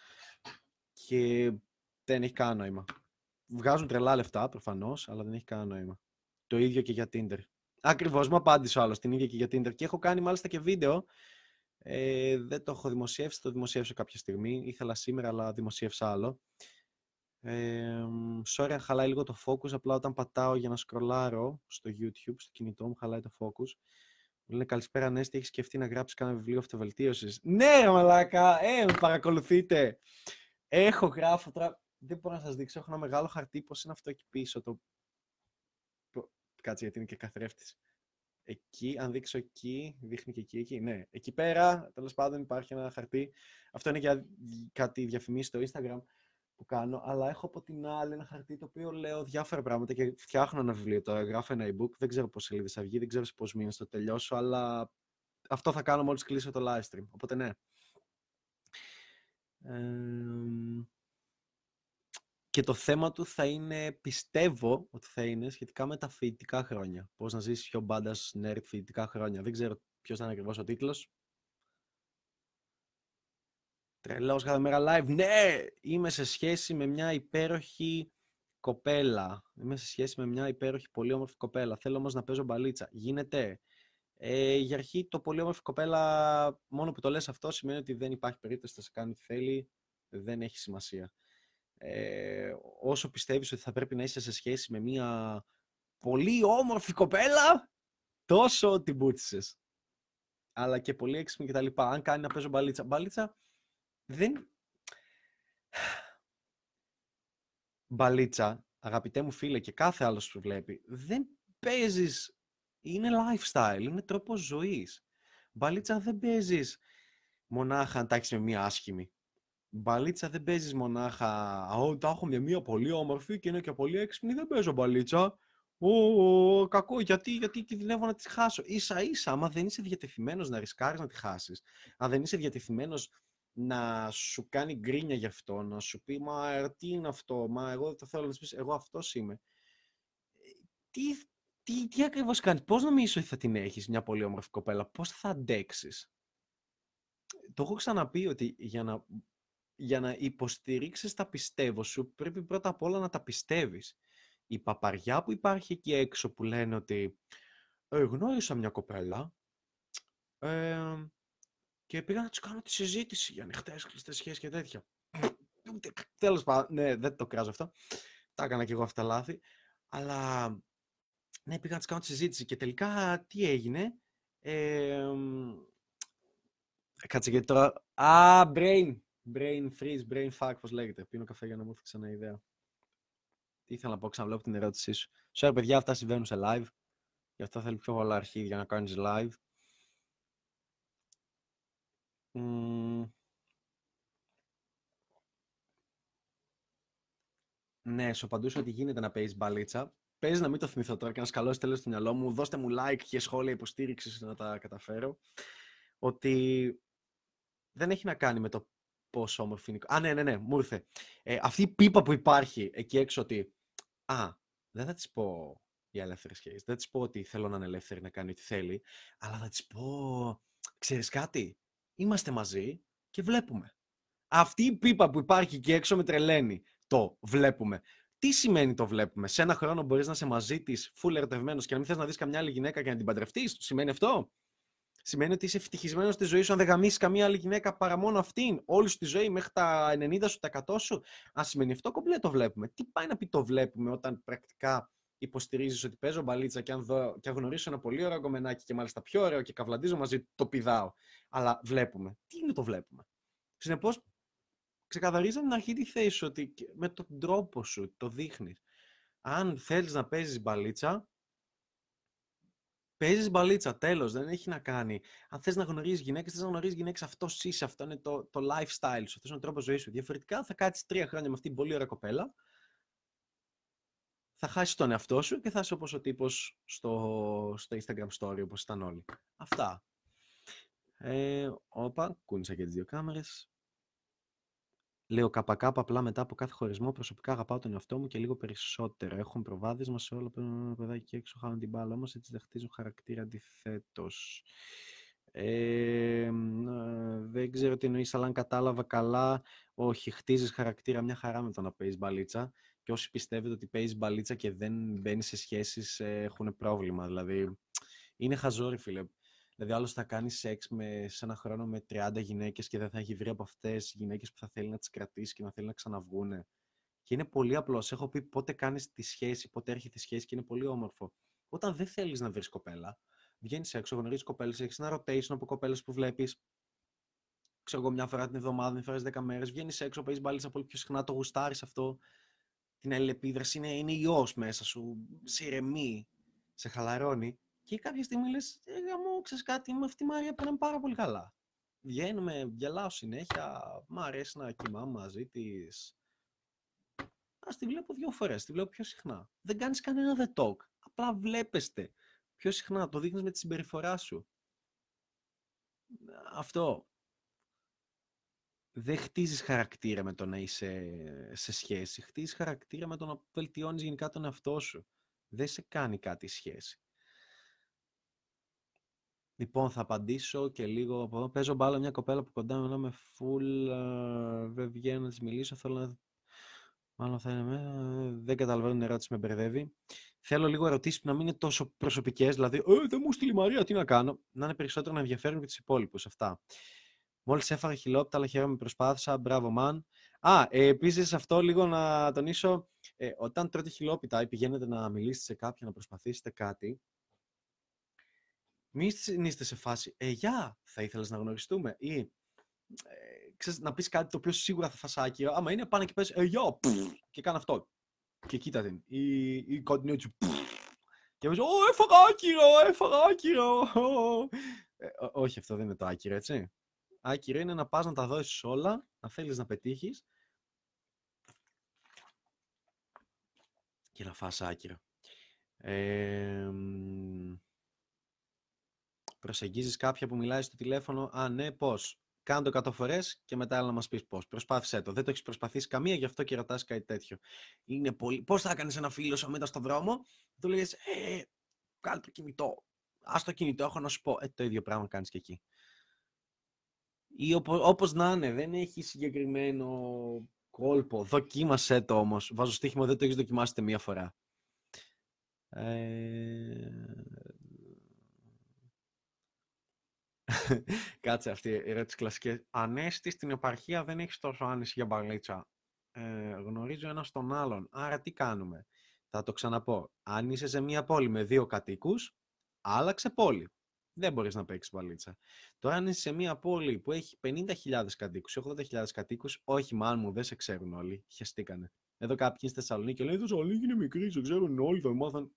και δεν έχει κανένα νόημα. Βγάζουν τρελά λεφτά προφανώς, αλλά δεν έχει κανένα νόημα. Το ίδιο και για Tinder. Ακριβώς, μου απάντησε ο άλλος την ίδια και για Tinder. Και έχω κάνει μάλιστα και βίντεο. Ε, δεν το έχω δημοσιεύσει, το δημοσιεύσω κάποια στιγμή. Ήθελα σήμερα, αλλά δημοσιεύσα άλλο. Ε, sorry αν χαλάει λίγο το focus, απλά όταν πατάω για να σκρολάρω στο YouTube, στο κινητό μου χαλάει το focus. Μου λένε καλησπέρα Νέστη, έχεις σκεφτεί να γράψεις κανένα βιβλίο αυτοβελτίωσης; Ναι, μαλάκα, ε, με παρακολουθείτε. Έχω γράφω τώρα. Δεν μπορώ να σας δείξω. Έχω ένα μεγάλο χαρτί. Πώς είναι αυτό εκεί πίσω. Το... Κάτσε γιατί είναι και καθρέφτης. Εκεί, αν δείξω εκεί, δείχνει και εκεί, εκεί. Ναι, εκεί πέρα, τέλος πάντων, υπάρχει ένα χαρτί. Αυτό είναι για κάτι διαφημίσεις στο Instagram που κάνω, αλλά έχω από την άλλη ένα χαρτί το οποίο λέω διάφορα πράγματα και φτιάχνω ένα βιβλίο τώρα, γράφω ένα e-book, δεν ξέρω πώς σελίδες θα βγει, δεν ξέρω σε πόσους μήνες θα τελειώσω, αλλά αυτό θα κάνω μόλις κλείσω το live stream, οπότε ναι. Και το θέμα του θα είναι, πιστεύω ότι θα είναι σχετικά με τα φοιτητικά χρόνια. Πώς να ζήσεις πιο μπάντας nerd φοιτητικά χρόνια. Δεν ξέρω ποιος θα είναι ακριβώς ο τίτλος. Τρελός κάθε μέρα live. Ναι, είμαι σε σχέση με μια υπέροχη κοπέλα. Είμαι σε σχέση με μια υπέροχη, πολύ όμορφη κοπέλα. Θέλω όμως να παίζω μπαλίτσα. Γίνεται. Ε, για αρχή το πολύ όμορφη κοπέλα, μόνο που το λες αυτό σημαίνει ότι δεν υπάρχει περίπτωση να σε κάνει τι θέλει. Δεν έχει σημασία. Ε, όσο πιστεύεις ότι θα πρέπει να είσαι σε σχέση με μια πολύ όμορφη κοπέλα, τόσο την πούτσισες. Αλλά και πολύ έξυπνη κτλ. Αν κάνει να παίζω μπαλίτσα. Μπαλίτσα δεν... Μπαλίτσα, αγαπητέ μου φίλε και κάθε άλλος που βλέπει, δεν παίζεις, είναι lifestyle, είναι τρόπος ζωής. Μπαλίτσα δεν παίζεις μονάχα αν τα έχεις με μία άσχημη. Μπαλίτσα δεν παίζεις μονάχα, «Ω, τα έχω με μία πολύ όμορφη και είναι και πολύ έξυπνη, δεν παίζω μπαλίτσα». Ω, κακό, γιατί, γιατί κινδυνεύω να τη χάσω. Ίσα ίσα, άμα δεν είσαι διατεθειμένος να ρισκάρεις να τη χάσεις, αν δεν είσαι διατεθειμένος να σου κάνει γκρίνια γι' αυτό, να σου πει «Μα ε, τι είναι αυτό, μα εγώ δεν το θέλω να σου πεις, εγώ αυτός είμαι». Ε, τι, τι, τι ακριβώς κάνεις, πώς νομίζεις ότι θα την έχεις μια πολύ όμορφη κοπέλα, πώς θα αντέξεις; Το έχω ξαναπεί ότι για να, για να υποστηρίξεις τα πιστεύω σου, πρέπει πρώτα απ' όλα να τα πιστεύεις. Η παπαριά που υπάρχει εκεί έξω που λένε ότι ε, γνώρισα μια κοπέλα, ε, και πήγα να του κάνω τη συζήτηση για ανοιχτές κλειστές σχέσεις και τέτοια. Τέλος πάντων, ναι, δεν το κράζω αυτό. Τα έκανα και εγώ αυτά λάθη. Αλλά ναι, πήγα να του κάνω τη συζήτηση και τελικά τι έγινε. Ε, κάτσε γιατί τώρα. Α, brain. Brain freeze, brain fuck, πώς λέγεται. Πίνω καφέ για να μου έρθει ξανά ιδέα. Τι ήθελα να πω, ξαναβλέπω την ερώτησή σου. Σου παιδιά, αυτά συμβαίνουν σε live. Γι' αυτό θέλει πιο πολλά αρχίδια να κάνεις live. Ναι, σου απαντούσα ότι γίνεται να παίζεις μπαλίτσα. Παίζεις να μην το θυμηθώ τώρα και να σκαλώσεις τέλος στο μυαλό μου. Δώστε μου like και σχόλια υποστήριξης να τα καταφέρω. Ότι δεν έχει να κάνει με το πόσο όμορφη είναι. Α, ναι, ναι, ναι, μου ήρθε. Ε, αυτή η πίπα που υπάρχει εκεί έξω ότι. Α, δεν θα της πω για ελεύθερες σχέσεις. Δεν θα της πω ότι θέλω να είναι ελεύθερη να κάνει ό,τι θέλει. Αλλά θα της πω. Ξέρεις κάτι, είμαστε μαζί και βλέπουμε. Αυτή η πίπα που υπάρχει εκεί έξω με τρελαίνει. Το βλέπουμε. Τι σημαίνει το βλέπουμε; Σε ένα χρόνο μπορείς να είσαι μαζί της, full ερωτευμένος και να μην θες να δεις καμιά άλλη γυναίκα και να την παντρευτείς; Σημαίνει αυτό; Σημαίνει ότι είσαι ευτυχισμένος στη ζωή σου αν δεν γαμίσεις καμία άλλη γυναίκα παρά μόνο αυτήν. Όλη σου τη ζωή μέχρι τα 90 σου, τα 100 σου. Αν σημαίνει αυτό, κομπλέ το βλέπουμε. Τι πάει να πει το βλέπουμε όταν πρακτικά υποστηρίζεις ότι παίζω μπαλίτσα και αν, δω, και αν γνωρίσω ένα πολύ ωραίο κομμενάκι και μάλιστα πιο ωραίο και καβλαντίζω μαζί, το πηδάω. Αλλά βλέπουμε. Τι είναι το βλέπουμε; Συνεπώς, ξεκαθαρίζει την αρχή τη θέση σου ότι με τον τρόπο σου το δείχνεις. Αν θέλεις να παίζεις μπαλίτσα, παίζεις μπαλίτσα. Τέλος, δεν έχει να κάνει. Αν θες να γνωρίζεις γυναίκες, θες να γνωρίζεις γυναίκες, αυτός είσαι. Αυτό είναι το, το lifestyle σου. Αυτός είναι ο τρόπος ζωής σου. Διαφορετικά θα κάτσεις τρία χρόνια με αυτήν την πολύ ωραία κοπέλα θα χάσεις τον εαυτό σου και θα είσαι όπως ο τύπος στο, στο Instagram story, όπως ήταν όλοι. Αυτά. Ε, όπα, κούνησα και τις δύο κάμερες. Λέω καπακά απλά μετά από κάθε χωρισμό προσωπικά αγαπάω τον εαυτό μου και λίγο περισσότερο. Έχουν προβάδισμα σε όλα τα παιδάκια και έξω χάνουν την μπάλα, όμως έτσι δεν χτίζουν χαρακτήρα αντιθέτως. Ε, δεν ξέρω τι εννοείς, αλλά αν κατάλαβα καλά, όχι, χτίζεις χαρακτήρα μια χαρά με το να παίζεις μπαλίτσα και όσοι πιστεύετε ότι παίζεις μπαλίτσα και δεν μπαίνεις σε σχέσεις ε, έχουν πρόβλημα. Δηλαδή, είναι χαζόρι, φίλε. Δηλαδή, άλλος θα κάνει σεξ με, σε ένα χρόνο με 30 γυναίκες και δεν θα έχει βρει από αυτές γυναίκες που θα θέλει να τις κρατήσει και να θέλει να ξαναβγούνε. Και είναι πολύ απλό. Έχω πει πότε κάνεις τη σχέση, πότε έρχεται η σχέση και είναι πολύ όμορφο. Όταν δεν θέλεις να βρεις κοπέλα, βγαίνεις έξω, γνωρίζεις κοπέλες, έχεις ένα rotation από κοπέλες που βλέπεις. Ξέρω εγώ μια φορά την εβδομάδα, μια φορά 10 μέρες, βγαίνεις έξω, παίζεις μπαλίτσα πολύ πιο συχνά, το γουστάρεις αυτό την αλληλεπίδραση, είναι, είναι ιός μέσα σου, σε ηρεμεί, σε χαλαρώνει. Και κάποια στιγμή λες, ε, μου ξέρεις κάτι, με αυτή η Μάρια πέραμε πάρα πολύ καλά. Βγαίνουμε, γελάω συνέχεια, μ' αρέσει να κοιμάμαι μαζί της. Α τη βλέπω δύο φορές, τη βλέπω πιο συχνά. Δεν κάνεις κανένα the talk. Απλά βλέπεστε πιο συχνά, το δείχνεις με τη συμπεριφορά σου. Αυτό δεν χτίζεις χαρακτήρα με το να είσαι σε σχέση. Χτίζεις χαρακτήρα με το να βελτιώνεις γενικά τον εαυτό σου. Δεν σε κάνει κάτι η σχέση. Λοιπόν, θα απαντήσω και λίγο από εδώ. Παίζω μπάλα μια κοπέλα που κοντά με με full, δεν βγαίνω να της μιλήσω, θέλω να... Μάλλον θα είναι Δεν καταλαβαίνω την ερώτηση, με μπερδεύει. Θέλω λίγο ερωτήσεις που να μην είναι τόσο προσωπικές, δηλαδή «Ε, δεν μου στείλει η Μαρία, τι να κάνω». Να είναι περισσότερο να ενδιαφέρουν και τους υπόλοιπους αυτά. Μόλις έφαγα χιλόπιτα, αλλά χαίρομαι προσπάθησα. Μπράβο, man. Α, ε, επίσης αυτό λίγο να τονίσω. Ε, όταν τρώτε χιλόπιτα ή πηγαίνετε να μιλήσετε σε κάποιον, να προσπαθήσετε κάτι, μην είστε σε φάση, ε, γεια, θα ήθελες να γνωριστούμε ή ε, ξέρεις, να πεις κάτι το οποίο σίγουρα θα φας άκυρο. Άμα είναι, πάνε και πες, ε, γεια, και κάνω αυτό. Και κοίτα την. Ή, ή κάτι έτσι, Και μου Ω, έφαγα άκυρο, έφαγα άκυρο. Ε, όχι, αυτό δεν είναι το άκυρο, έτσι. Άκυρο είναι να πας να τα δώσεις όλα, να θέλεις να πετύχεις και να φας άκυρο. Ε, προσεγγίζεις κάποια που μιλάει στο τηλέφωνο, α ναι, πώς. Κάνε το 100 φορές και μετά έλα να μας πεις πώς. Προσπάθησέ το. Δεν το έχεις προσπαθήσει καμία, γι' αυτό και ρωτάς κάτι τέτοιο. Είναι πολύ... Πώς θα έκανε ένα φίλο σου μετά στον δρόμο, του λέγε Ε, κάνε το κινητό. Α το κινητό, έχω να σου πω. Ε, το ίδιο πράγμα κάνεις και εκεί. Ή όπως να είναι, δεν έχει συγκεκριμένο κόλπο. Δοκίμασέ το όμως. Βάζω στοίχημα, δεν το έχεις δοκιμάσει μία φορά. Ε... Κάτσε αυτή η ερώτηση κλασική. Ανέστη στην επαρχία δεν έχεις τόσο άνεση για μπαλίτσα. Ε, γνωρίζω ένα τον άλλον. Άρα τι κάνουμε; Θα το ξαναπώ. Αν είσαι σε μία πόλη με δύο κατοίκους, άλλαξε πόλη. Δεν μπορείς να παίξεις μπαλίτσα. Τώρα, αν είσαι σε μία πόλη που έχει 50.000 κατοίκους, 80.000 κατοίκους, όχι, μάλλον μου, δεν σε ξέρουν όλοι. Χαιστήκανε. Εδώ κάποιοι στη Θεσσαλονίκη λένε: Η Θεσσαλονίκη είναι μικρή, σε ξέρουν όλοι, θα μάθαν.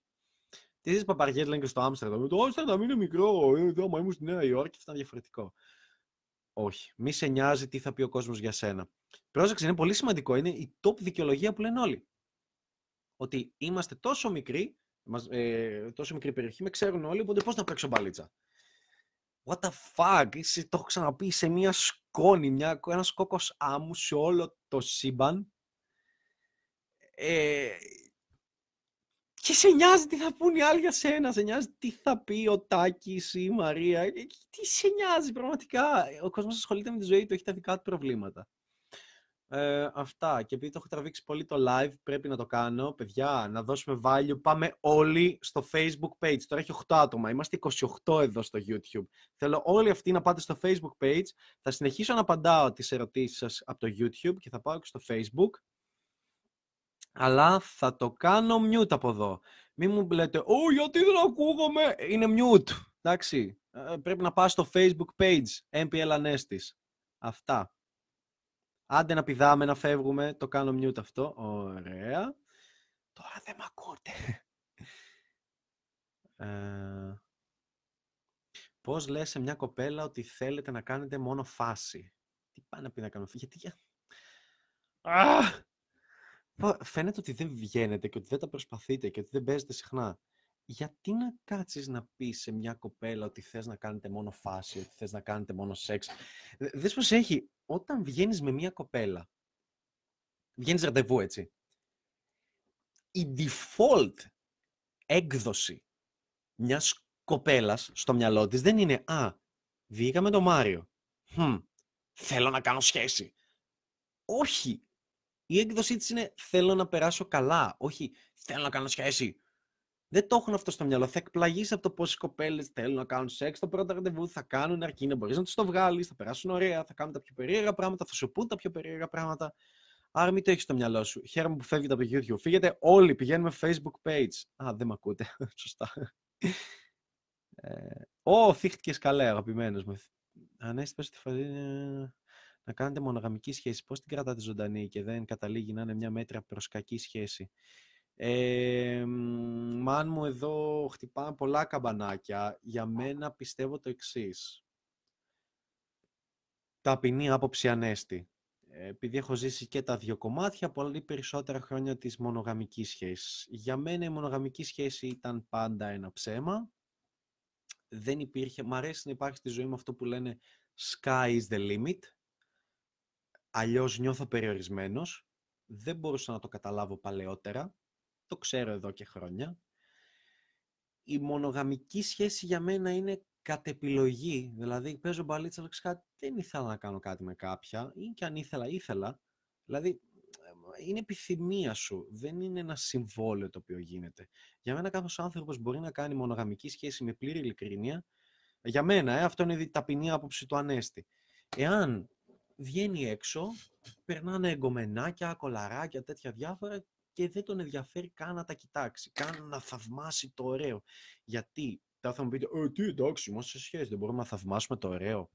Τι παπαριέ λένε και στο Άμστερνταμ. Το Άμστερνταμ είναι μικρό. Εδώ, μα ήμουν στη Νέα Υόρκη, θα ήταν διαφορετικό. Όχι. Μη σε νοιάζει τι θα πει ο κόσμος για σένα. Πρόσεξε, είναι πολύ σημαντικό. Είναι η top δικαιολογία που λένε όλοι. Ότι είμαστε τόσο μικροί, ε, τόσο μικρή περιοχή, με ξέρουν όλοι, οπότε πώς να παίξω μπαλίτσα. What the fuck, είσαι, το έχω ξαναπεί σε μια σκόνη, μια, ένας κόκκος άμμου σε όλο το σύμπαν. Ε, και σε νοιάζει τι θα πούνε οι άλλοι για σένα, σε νοιάζει τι θα πει ο Τάκης ή η Μαρία. Ε, τι σε νοιάζει πραγματικά. Ο κόσμος ασχολείται με τη ζωή του, έχει τα δικά του προβλήματα. Ε, αυτά. Και επειδή το έχω τραβήξει πολύ το live, πρέπει να το κάνω. Παιδιά, να δώσουμε value. Πάμε όλοι στο Facebook page. Τώρα έχει 8 άτομα. Είμαστε 28 εδώ στο YouTube. Θέλω όλοι αυτοί να πάτε στο Facebook page. Θα συνεχίσω να απαντάω τις ερωτήσεις σας από το YouTube και θα πάω και στο Facebook αλλά θα το κάνω mute από εδώ. Μην μου λέτε, «Ω, γιατί δεν ακούγομαι». Είναι mute, εντάξει. Ε, πρέπει να πας στο Facebook page, MPL Anestis. Αυτά. Άντε να πηδάμε, να φεύγουμε. Το κάνω mute αυτό. Ωραία. Τώρα δεν με ακούτε. Ε, πώς λες σε μια κοπέλα ότι θέλετε να κάνετε μόνο φάση; Τι πάει να πει να κάνω Γιατί... Αχ! Φαίνεται ότι δεν βγαίνετε και ότι δεν τα προσπαθείτε και ότι δεν παίζετε συχνά. Γιατί να κάτσεις να πεις σε μια κοπέλα ότι θες να κάνετε μόνο φάση, ότι θες να κάνετε μόνο σεξ; Δες πως έχει, όταν βγαίνεις με μια κοπέλα, βγαίνεις ραντεβού έτσι, η default έκδοση μιας κοπέλας στο μυαλό της δεν είναι «Α, βγήκα με τον Μάριο, hm, θέλω να κάνω σχέση». Όχι, η έκδοσή της είναι θέλω να περάσω καλά, όχι θέλω να κάνω σχέση. Δεν το έχουν αυτό στο μυαλό. Θα εκπλαγείς από το πόσε κοπέλες θέλουν να κάνουν σεξ. Το πρώτο ραντεβού θα κάνουν αρκεί να μπορείς να τους το βγάλεις, θα περάσουν ωραία, θα κάνουν τα πιο περίεργα πράγματα, θα σου πούν τα πιο περίεργα πράγματα. Άρα μην το έχεις στο μυαλό σου. Χαίρομαι που φεύγετε από το YouTube. Φύγετε όλοι, πηγαίνουμε Facebook page. Α, δεν με ακούτε. Σωστά. Ω, ε, θύχτηκες καλέ, αγαπημένος μου. Ανέστηση, τη να κάνετε μονογαμική σχέση, πώς την κρατάτε ζωντανή και δεν καταλήγει να είναι μια μέτρα προς κακή σχέση. Ε, μάν μου εδώ χτυπάνε πολλά καμπανάκια. Για μένα πιστεύω το εξής. Ταπεινή άποψη ανέστη. Επειδή έχω ζήσει και τα δύο κομμάτια, πολύ περισσότερα χρόνια της μονογαμικής σχέσης. Για μένα η μονογαμική σχέση ήταν πάντα ένα ψέμα. Δεν υπήρχε, μ' αρέσει να υπάρχει στη ζωή μου αυτό που λένε sky is the limit αλλιώς νιώθω περιορισμένος, δεν μπορούσα να το καταλάβω παλαιότερα, το ξέρω εδώ και χρόνια. Η μονογαμική σχέση για μένα είναι κατ' επιλογή, δηλαδή παίζω μπαλίτσα, κάτι, δεν ήθελα να κάνω κάτι με κάποια, ή και αν ήθελα, ήθελα. Δηλαδή, είναι επιθυμία σου, δεν είναι ένα συμβόλαιο το οποίο γίνεται. Για μένα κάποιος άνθρωπος μπορεί να κάνει μονογαμική σχέση με πλήρη ειλικρίνεια, για μένα, ε, αυτό είναι η ταπεινή άποψη του Ανέστη. Εάν βγαίνει έξω, περνάνε εγκομενάκια, κολαράκια, τέτοια διάφορα και δεν τον ενδιαφέρει καν να τα κοιτάξει, καν να θαυμάσει το ωραίο. Γιατί, θα, θα μου πείτε, ε, τι εντάξει, είμαστε σε σχέση, δεν μπορούμε να θαυμάσουμε το ωραίο.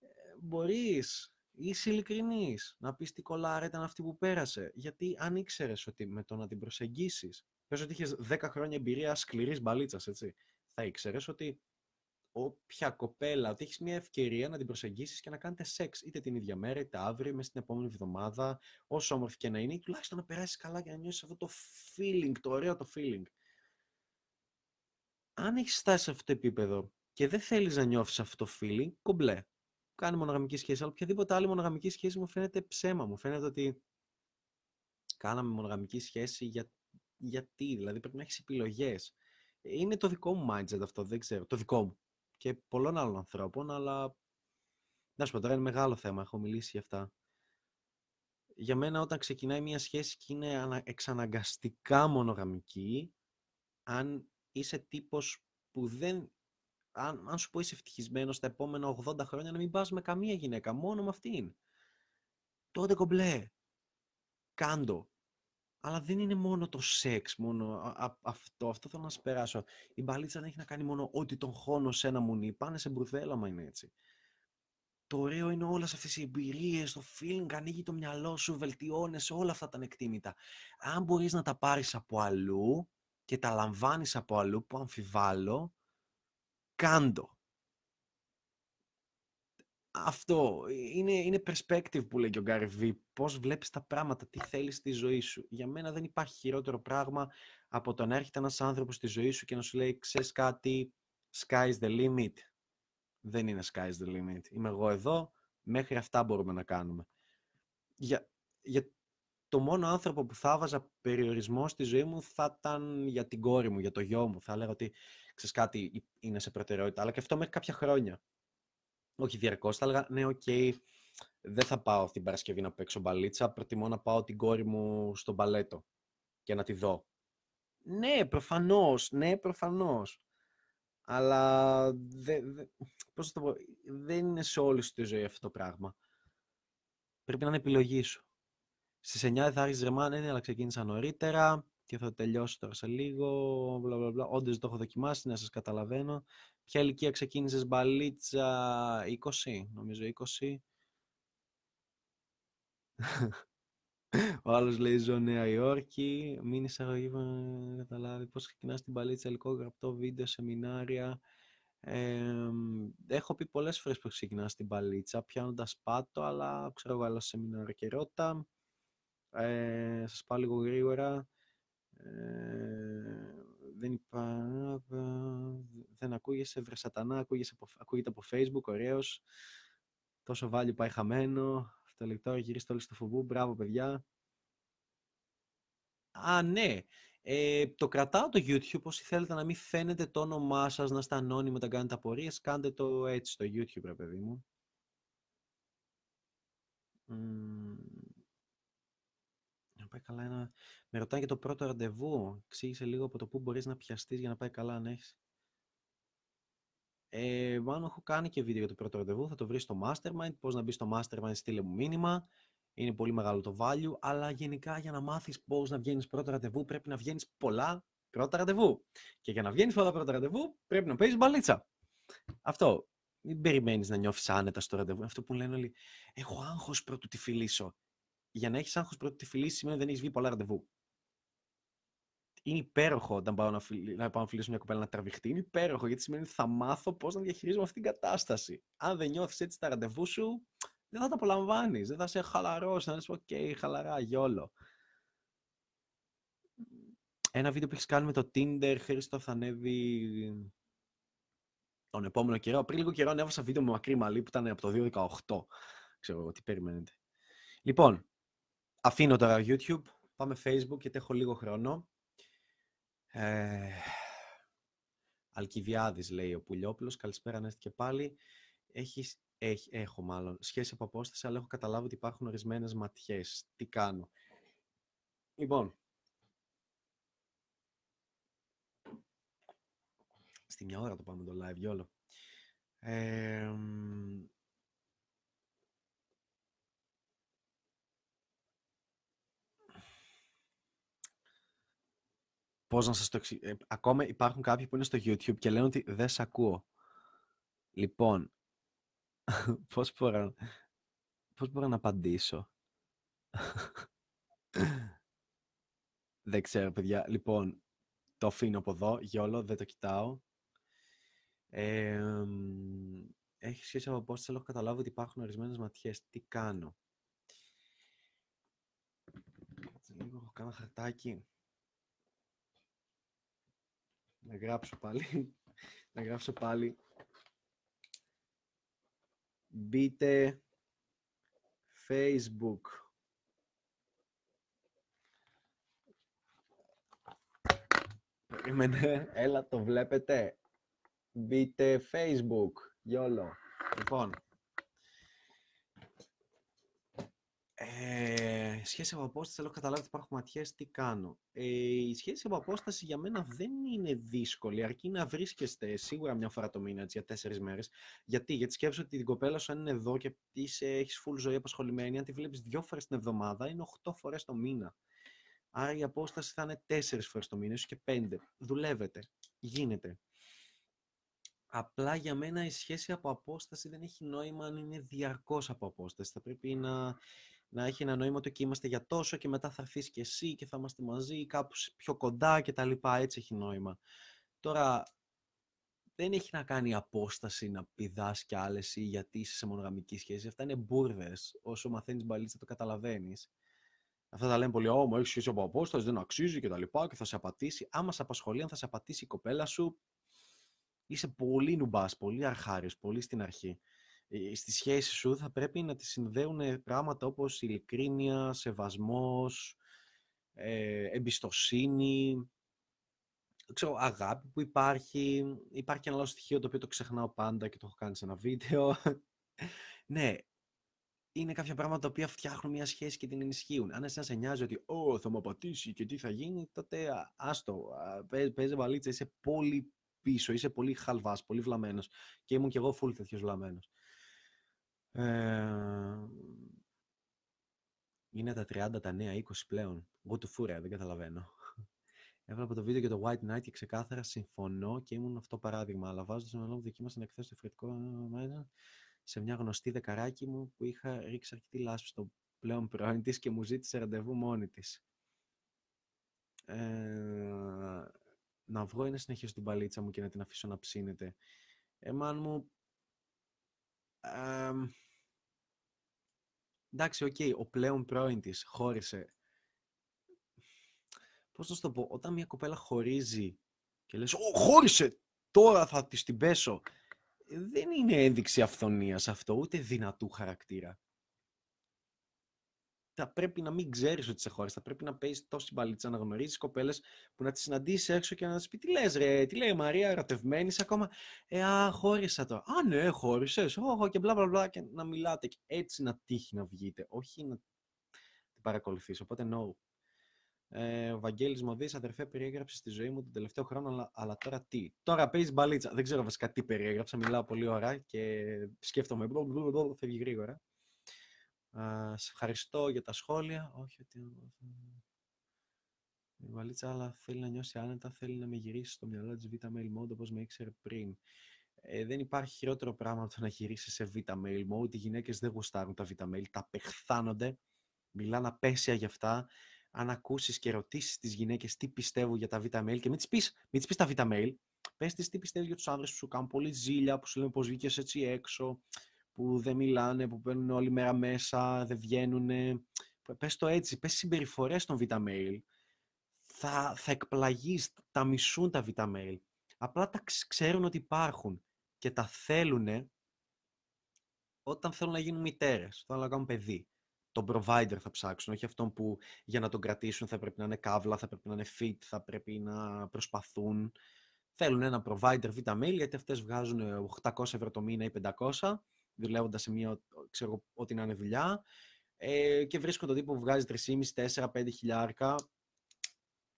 Ε, μπορείς, είσαι ειλικρινής. Να πεις τι κολάρα ήταν αυτή που πέρασε. Γιατί αν ήξερες ότι με το να την προσεγγίσεις. Πες ότι είχες 10 χρόνια εμπειρία σκληρής μπαλίτσας, έτσι. Θα ήξερες ότι όποια κοπέλα, ότι έχεις μια ευκαιρία να την προσεγγίσεις και να κάνετε σεξ είτε την ίδια μέρα, είτε αύριο, μέσα στην επόμενη εβδομάδα, όσο όμορφη και να είναι, ή τουλάχιστον να περάσεις καλά και να νιώσεις αυτό το feeling, το ωραίο το feeling. Αν έχεις φτάσει σε αυτό το επίπεδο και δεν θέλεις να νιώθεις αυτό το feeling, κομπλέ. Κάνει μονογαμική σχέση. Αλλά οποιαδήποτε άλλη μονογαμική σχέση μου φαίνεται ψέμα. Μου φαίνεται ότι κάναμε μονογαμική σχέση για... γιατί. Δηλαδή πρέπει να έχεις επιλογές. Είναι το δικό μου mindset αυτό, δεν ξέρω. Το δικό μου και πολλών άλλων ανθρώπων, αλλά να σου πω τώρα είναι μεγάλο θέμα, έχω μιλήσει για αυτά. Για μένα όταν ξεκινάει μια σχέση και είναι εξαναγκαστικά μονογαμική, αν είσαι τύπος που δεν... Αν, αν σου πω είσαι ευτυχισμένος στα επόμενα 80 χρόνια να μην πας με καμία γυναίκα, μόνο με αυτήν. Τότε κομπλέ. Κάντο. Αλλά δεν είναι μόνο το σεξ, μόνο αυτό. Αυτό θέλω να σου περάσω. Η μπαλίτσα δεν έχει να κάνει μόνο ότι τον χώνω σε ένα μουνί. Πάνε σε μπουρδέλα, μα είναι έτσι. Το ωραίο είναι όλες αυτές οι εμπειρίες, το feeling, ανοίγει το μυαλό σου, βελτιώνεσαι όλα αυτά τα ανεκτήμητα. Αν μπορείς να τα πάρεις από αλλού και τα λαμβάνεις από αλλού, που αμφιβάλλω, κάντο αυτό είναι, είναι perspective που λέει και ο Γκάρι Βι. Πώς βλέπεις τα πράγματα, τι θέλεις στη ζωή σου. Για μένα δεν υπάρχει χειρότερο πράγμα από το να έρχεται ένας άνθρωπος στη ζωή σου και να σου λέει «Ξέρεις κάτι, sky's the limit». Δεν είναι sky's the limit. Είμαι εγώ εδώ, μέχρι αυτά μπορούμε να κάνουμε. Για, για το μόνο άνθρωπο που θα βάζα περιορισμό στη ζωή μου θα ήταν για την κόρη μου, για το γιο μου. Θα έλεγα ότι, ξέρεις κάτι, είναι σε προτεραιότητα. Αλλά και αυτό μέχρι κάποια χρόνια όχι διαρκώς. Θα έλεγα, ναι, OK, okay, δεν θα πάω την Παρασκευή να παίξω μπαλίτσα. Προτιμώ να πάω την κόρη μου στο μπαλέτο και να τη δω. Ναι, προφανώς, ναι, προφανώς. Αλλά δε, δε, πώς το πω, δεν είναι σε όλη τη ζωή αυτό το πράγμα. Πρέπει να είναι επιλογή σου. Στις 9 θα άρχισε ρεμά, ναι, ναι, αλλά ξεκίνησα νωρίτερα και θα τελειώσω τώρα σε λίγο. Μπλα, μπλα, μπλα. Όντως το έχω δοκιμάσει, να σας καταλαβαίνω. Ποια ηλικία ξεκίνησες μπαλίτσα, 20, νομίζω 20. Ο άλλος λέει ζω Νέα Υόρκη, μην εισαγωγή να καταλάβει πώς ξεκινάς την μπαλίτσα, υλικό γραπτό, βίντεο, σεμινάρια. Ε, έχω πει πολλές φορές πως ξεκινάς την μπαλίτσα, πιάνοντας πάτο, αλλά ξέρω εγώ άλλα σεμινάρια και ρώτα. Ε, σας πάω λίγο γρήγορα. Ε, δεν υπά... δεν ακούγεσαι, βρε σατανά, ακούγεσαι από, ακούγεται από facebook, ωραίος. Τόσο value πάει χαμένο. Αυτό γυρίστε όλοι στο φοβού. Μπράβο, παιδιά. Α, ναι. Ε, το κρατάω το YouTube, όσοι θέλετε να μην φαίνεται το όνομά σας, να είστε ανώνυμοι όταν κάνετε απορίες, κάντε το έτσι στο YouTube, ρε παιδί μου. Να πάει καλά ένα... Με ρωτάνε για το πρώτο ραντεβού. Εξήγησε λίγο από το πού μπορείς να πιαστείς για να πάει καλά αν έχεις. Ε, μάλλον έχω κάνει και βίντεο για το πρώτο ραντεβού. Θα το βρεις στο Mastermind. Πώς να μπεις στο Mastermind, στείλε μου μήνυμα. Είναι πολύ μεγάλο το value. Αλλά γενικά για να μάθεις πώς να βγαίνεις πρώτο ραντεβού πρέπει να βγαίνεις πολλά πρώτα ραντεβού. Και για να βγαίνεις πολλά πρώτα ραντεβού πρέπει να παίζεις μπαλίτσα. Αυτό. Μην περιμένεις να νιώθεις άνετα στο ραντεβού. Αυτό που λένε όλοι. Έχω άγχος πρώτου τη φιλήσω για να έχεις άγχος πρώτη τη φιλή σημαίνει ότι δεν έχεις βγει πολλά ραντεβού. Είναι υπέροχο όταν πάω να, φιλ... να πάω να φιλήσω μια κοπέλα να τραβηχτεί. Είναι υπέροχο γιατί σημαίνει ότι θα μάθω πώς να διαχειρίζομαι αυτή την κατάσταση. Αν δεν νιώθεις έτσι τα ραντεβού σου, δεν θα τα απολαμβάνεις. Δεν θα 'σαι χαλαρός. Να λες: OK, okay, χαλαρά, YOLO. Ένα βίντεο που έχεις κάνει με το Tinder, Χρήστο, θα ανέβει τον επόμενο καιρό. Πριν λίγο καιρό ανέβασα βίντεο με μακρύ μαλλί που ήταν από το 2018. Ξέρω εγώ τι περιμένετε. Λοιπόν, Αφήνω τώρα YouTube, πάμε Facebook γιατί έχω λίγο χρόνο. Ε, Αλκιβιάδης λέει ο Πουλιόπουλος, καλησπέρα να και πάλι. Έχεις, έχει, έχω μάλλον σχέση από απόσταση, αλλά έχω καταλάβει ότι υπάρχουν ορισμένες ματιές. Τι κάνω. Λοιπόν, στη μια ώρα το πάμε το live, γιόλο. Ε, Πώς να σας το εξηγήσω. ακόμα υπάρχουν κάποιοι που είναι στο YouTube και λένε ότι δεν σε ακούω. Λοιπόν, πώς μπορώ, Πώς μπορώ να απαντήσω; δεν ξέρω, παιδιά. Λοιπόν, το αφήνω από εδώ, γιόλο, δεν το κοιτάω. Ε, έχει σχέση από πώς θέλω καταλάβω ότι υπάρχουν ορισμένες ματιές. Τι κάνω; Λίγο, έχω κάνω χαρτάκι. Να γράψω πάλι. να γράψω πάλι. Μπείτε Facebook. Περίμενε, έλα το βλέπετε. Μπείτε Facebook, γιόλο. Λοιπόν, ε, σχέση από απόσταση, θέλω να καταλάβω ότι υπάρχουν ματιές, τι κάνω. Ε, η σχέση από απόσταση για μένα δεν είναι δύσκολη, αρκεί να βρίσκεστε σίγουρα μια φορά το μήνα, έτσι, για τέσσερις μέρες. Γιατί, γιατί σκέφτεσαι ότι την κοπέλα σου αν είναι εδώ και έχεις full ζωή απασχολημένη, αν τη βλέπεις δύο φορές την εβδομάδα, είναι οχτώ φορές το μήνα. Άρα η απόσταση θα είναι τέσσερις φορές το μήνα, ίσως και πέντε. Δουλεύετε. Γίνεται. Απλά για μένα η σχέση από απόσταση δεν έχει νόημα αν είναι διαρκώς από απόσταση. Θα πρέπει να, να έχει ένα νόημα ότι είμαστε για τόσο και μετά θα έρθει και εσύ και θα είμαστε μαζί κάπου πιο κοντά και τα λοιπά. Έτσι έχει νόημα. Τώρα, δεν έχει να κάνει απόσταση να πηδάς κι άλλες ή γιατί είσαι σε μονογαμική σχέση. Αυτά είναι μπουρδες. Όσο μαθαίνεις μπαλίτσα το καταλαβαίνεις. Αυτά τα λένε πολύ, Ω, μου έχεις σχέση από απόσταση, δεν αξίζει και τα λοιπά και θα σε απατήσει. Άμα σε απασχολεί, αν θα σε απατήσει η κοπέλα σου, είσαι πολύ νουμπάς, πολύ αρχάριος, πολύ στην αρχή. Ε, στη σχέση σου θα πρέπει να τη συνδέουν πράγματα όπως ειλικρίνεια, σεβασμός, ε, εμπιστοσύνη, ξέρω, αγάπη που υπάρχει. Υπάρχει ένα άλλο στοιχείο το οποίο το ξεχνάω πάντα και το έχω κάνει σε ένα βίντεο. ναι, είναι κάποια πράγματα τα οποία φτιάχνουν μια σχέση και την ενισχύουν. Αν εσένα σε νοιάζει ότι «Ω, θα μου απατήσει και τι θα γίνει», τότε άστο, παίζει βαλίτσα, είσαι πολύ πίσω, είσαι πολύ χαλβάς, πολύ βλαμμένος. Και ήμουν κι εγώ full τέτοιος βλαμμένος. Ε, είναι τα 30, τα νέα 20 πλέον. Εγώ του φούρε, δεν καταλαβαίνω. Έβλεπα το βίντεο για το White Knight και ξεκάθαρα συμφωνώ και ήμουν αυτό παράδειγμα. Αλλά βάζοντας ένα λόγο δοκίμασα να εκθέσω διαφορετικό σε μια γνωστή δεκαράκι μου που είχα ρίξει αρκετή λάσπη στο πλέον πρώην της και μου ζήτησε ραντεβού μόνη της. Ε, να βγω ή να συνεχίσω την παλίτσα μου και να την αφήσω να ψήνεται. Εμάν μου... Ε, εντάξει, OK, okay, ο πλέον πρώην της χώρισε. Πώς να σου το πω, όταν μια κοπέλα χωρίζει και λες «Ω, χώρισε, τώρα θα της την πέσω», δεν είναι ένδειξη αφθονίας αυτό, ούτε δυνατού χαρακτήρα θα πρέπει να μην ξέρεις ότι χώρισε. Θα πρέπει να παίζεις τόση μπαλίτσα, να γνωρίζεις κοπέλες που να τις συναντήσεις έξω και να της πεις: Τι λες, ρε, τι λέει η Μαρία, ερωτευμένη είσαι ακόμα; Ε, α, χώρισα το. Α, ναι, χώρισες. Όχι, και μπλα μπλα μπλα. Και να μιλάτε. Και έτσι να τύχει να βγείτε. Όχι να την παρακολουθήσει. Οπότε, no. Ε, ο Βαγγέλης Μοδής, αδερφέ, περιέγραψες στη ζωή μου τον τελευταίο χρόνο, αλλά, αλλά τώρα τι; Τώρα παίζεις μπαλίτσα. Δεν ξέρω βασικά τι περιέγραψα. Μιλάω πολύ ώρα και σκέφτομαι. Φεύγει γρήγορα σε ευχαριστώ για τα σχόλια. Όχι ότι... Η Βαλίτσα, αλλά θέλει να νιώσει άνετα, θέλει να με γυρίσει στο μυαλό της β' mail mode όπως με ήξερε πριν. Ε, δεν υπάρχει χειρότερο πράγμα από το να γυρίσεις σε β' mail mode. Οι γυναίκες δεν γουστάρουν τα β' mail, τα πεχθάνονται, μιλάνε απέσια γι' αυτά. Αν ακούσεις και ρωτήσεις τις γυναίκες τι πιστεύουν για τα β' mail και μην τις πεις μην τις πεις τα β' mail, πες τις πιστεύεις για τους άνδρες που σου κάνουν πολύ ζήλια, που σου λένε πώ βγήκες έτσι έξω, που δεν μιλάνε, που παίρνουν όλη μέρα μέσα, δεν βγαίνουν. Πες το έτσι, πες συμπεριφορές των β-mail. Θα, θα εκπλαγείς, τα μισούν τα β-mail. Απλά τα ξέρουν ότι υπάρχουν και τα θέλουν όταν θέλουν να γίνουν μητέρες, θέλουν να κάνουν παιδί. Τον provider θα ψάξουν, όχι αυτόν που για να τον κρατήσουν θα πρέπει να είναι καύλα, θα πρέπει να είναι fit, θα πρέπει να προσπαθούν. Θέλουν ένα provider β-mail γιατί αυτές βγάζουν 800 ευρώ το μήνα ή 500 δουλεύοντας σε μια, ξέρω, ό,τι να είναι δουλειά. Ε, και βρίσκουν τον τύπο που βγάζει 3,5, 4, 5 χιλιάρικα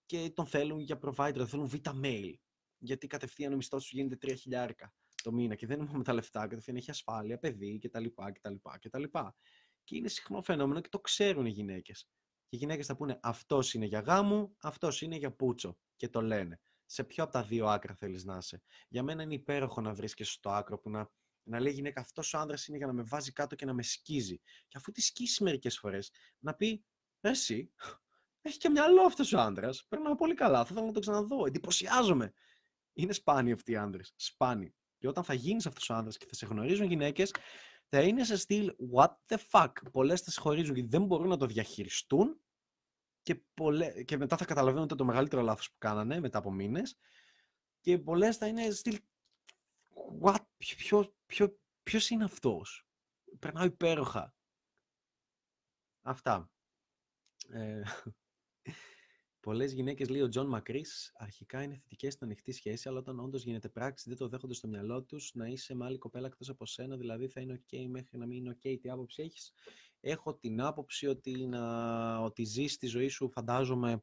και τον θέλουν για provider, τον θέλουν β' mail. Γιατί κατευθείαν ο μισθός του γίνεται 3 χιλιάρικα το μήνα και δεν είναι με τα λεφτά, κατευθείαν έχει ασφάλεια, παιδί κτλ. κτλ, κτλ. Και είναι συχνό φαινόμενο και το ξέρουν οι γυναίκες. Και οι γυναίκες θα πούνε αυτός είναι για γάμο, αυτός είναι για πούτσο. Και το λένε. Σε ποιο από τα δύο άκρα θέλεις να είσαι. Για μένα είναι υπέροχο να βρίσκεσαι στο άκρο που να Να λέει η γυναίκα αυτός ο άντρα είναι για να με βάζει κάτω και να με σκίζει. Και αφού τη σκίσει μερικές φορές, να πει Εσύ, έχει και μυαλό αυτός ο άντρα. Περνάω πολύ καλά. Θα ήθελα να το ξαναδώ. Εντυπωσιάζομαι. Είναι σπάνιοι αυτοί οι άντρε. Σπάνιοι. Και όταν θα γίνεις αυτός ο άντρα και θα σε γνωρίζουν γυναίκες, θα είναι σε στυλ what the fuck. Πολλές θα σε χωρίζουν γιατί δεν μπορούν να το διαχειριστούν και, πολλέ... και μετά θα καταλαβαίνουν το μεγαλύτερο λάθος που κάνανε μετά από μήνες. Και πολλές θα είναι στυλ what, ποιο, ποιο, ποιος είναι αυτός; Περνάω υπέροχα. Αυτά. Ε, Πολλές γυναίκες, λέει ο Τζον Μακρύ, αρχικά είναι θετικές στην ανοιχτή σχέση, αλλά όταν όντως γίνεται πράξη δεν το δέχονται στο μυαλό τους να είσαι με άλλη κοπέλα εκτός από σένα. Δηλαδή θα είναι OK μέχρι να μην είναι OK. Τι άποψη έχεις; Έχω την άποψη ότι, να, ότι ζεις τη ζωή σου, φαντάζομαι,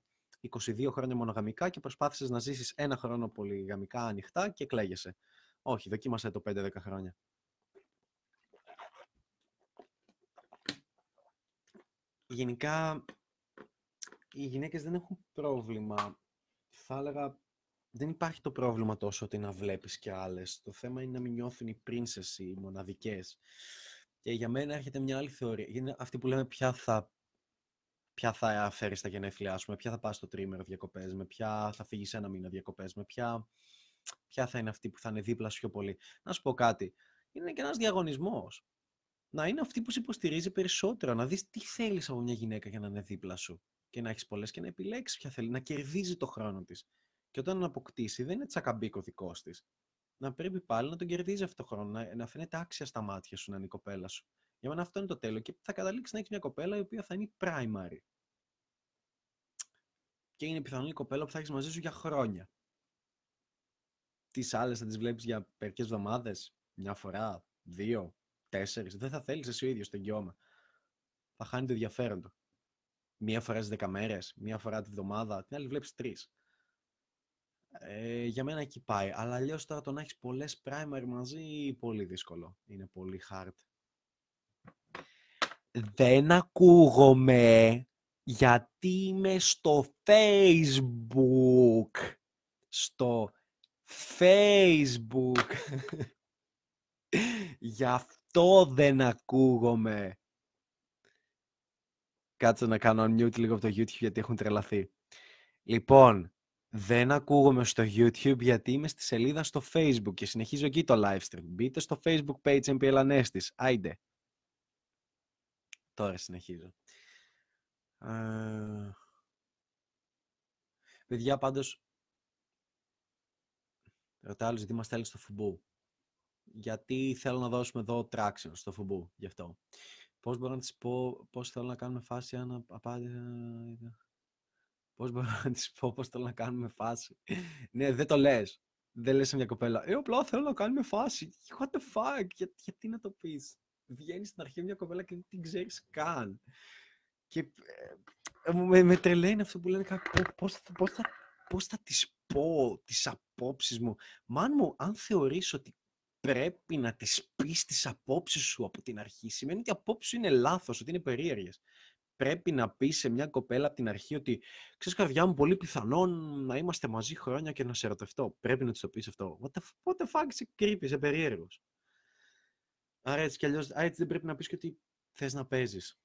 22 χρόνια μονογαμικά και προσπάθησες να ζήσεις ένα χρόνο πολυγαμικά ανοιχτά και κλαίγεσαι. Όχι, δοκίμασε το 5-10 χρόνια. Γενικά, οι γυναίκες δεν έχουν πρόβλημα. Θα έλεγα, δεν υπάρχει το πρόβλημα τόσο ότι να βλέπεις και άλλες. Το θέμα είναι να μην νιώθουν οι princess, οι μοναδικές. Και για μένα έρχεται μια άλλη θεωρία. Είναι αυτή που λέμε ποια θα, ποια θα φέρεις τα γενέθλιά σου, με ποια θα πας στο τρίμερο διακοπές, με ποια θα φύγεις ένα μήνα διακοπές, με ποια, ποια θα είναι αυτή που θα είναι δίπλα σου πιο πολύ. Να σου πω κάτι. Είναι και ένας διαγωνισμός. Να είναι αυτή που σε υποστηρίζει περισσότερο, να δεις τι θέλεις από μια γυναίκα για να είναι δίπλα σου και να έχεις πολλές και να επιλέξεις ποια θέλει, να κερδίζει το χρόνο της. Και όταν αποκτήσει, δεν είναι τσακαμπίκο δικός της. Να πρέπει πάλι να τον κερδίζει αυτό το χρόνο, να, να φαίνεται άξια στα μάτια σου να είναι η κοπέλα σου. Για μένα αυτό είναι το τέλο. Και θα καταλήξεις να έχεις μια κοπέλα η οποία θα είναι η primary. Και είναι πιθανόν η κοπέλα που θα έχεις μαζί σου για χρόνια. Τι άλλε θα τις βλέπεις για μερικές εβδομάδες, μια φορά, δύο, τέσσερις. Δεν θα θέλεις εσύ ο ίδιος το εγγυώμα. Θα χάνει το ενδιαφέρον του μία φορά στις 10 μέρες, μία φορά τη βδομάδα, την άλλη βλέπεις τρεις. Ε, για μένα εκεί πάει. Αλλά αλλιώς τώρα το να έχεις πολλές primary μαζί, πολύ δύσκολο. Είναι πολύ hard. Δεν ακούγομαι γιατί είμαι στο Facebook. Στο Facebook. Γι' αυτό δεν ακούγομαι. Κάτσε να κάνω unmute λίγο από το YouTube γιατί έχουν τρελαθεί. Λοιπόν, δεν ακούγομαι στο YouTube γιατί είμαι στη σελίδα στο Facebook και συνεχίζω εκεί το live stream. Μπείτε στο Facebook page MPL Ανέστης. Άιντε. Τώρα συνεχίζω. Ε... Παιδιά, πάντως, ρωτάω άλλους γιατί μας θέλει στο φουμπού; Γιατί θέλω να δώσουμε εδώ traction στο φουμπού, γι' αυτό; Πώς μπορώ να της πω πώς θέλω να κάνουμε φάση αν απάντησα... Πώς μπορώ να της πω πώς θέλω να κάνουμε φάση; ναι, δεν το λες. Δεν λες σε μια κοπέλα. Ε, απλά θέλω να κάνουμε φάση. What the fuck, Για, γιατί να το πεις; Βγαίνεις στην αρχή μια κοπέλα και δεν την ξέρεις καν. Και ε, με, με τρελαίνει αυτό που λένε πώς, πώς, θα, πώς θα τις πω τις απόψεις μου. Μάν μου, αν θεωρείς ότι πρέπει να τις πεις τις απόψεις σου από την αρχή. Σημαίνει ότι οι απόψεις σου είναι λάθος, ότι είναι περίεργες. Πρέπει να πεις σε μια κοπέλα από την αρχή ότι ξέρεις καρδιά μου πολύ πιθανόν να είμαστε μαζί χρόνια και να σε ερωτευτώ. Πρέπει να της το πεις αυτό. What the, what the fuck, είσαι creepy, είσαι περίεργος. Άρα έτσι κι αλλιώς, έτσι δεν πρέπει να πεις και ότι θες να παίζεις.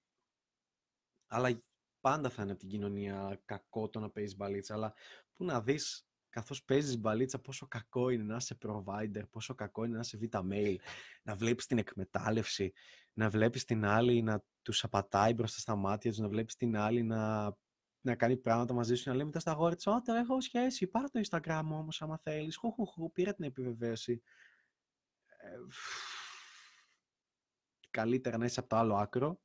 Αλλά πάντα θα είναι από την κοινωνία κακό το να παίζεις μπαλίτσα, αλλά που να δεις καθώς παίζεις μπαλίτσα, πόσο κακό είναι να είσαι provider, πόσο κακό είναι να είσαι β' mail, να βλέπεις την εκμετάλλευση, να βλέπεις την άλλη να τους απατάει μπροστά στα μάτια τους, να βλέπεις την άλλη να, να κάνει πράγματα μαζί σου, να λέει μετά στα γόρια της, «Ω, έχω σχέση, πάρε το Instagram όμως άμα θέλεις, χου, χου, χου, πήρα την επιβεβαίωση». Ε, καλύτερα να είσαι από το άλλο άκρο.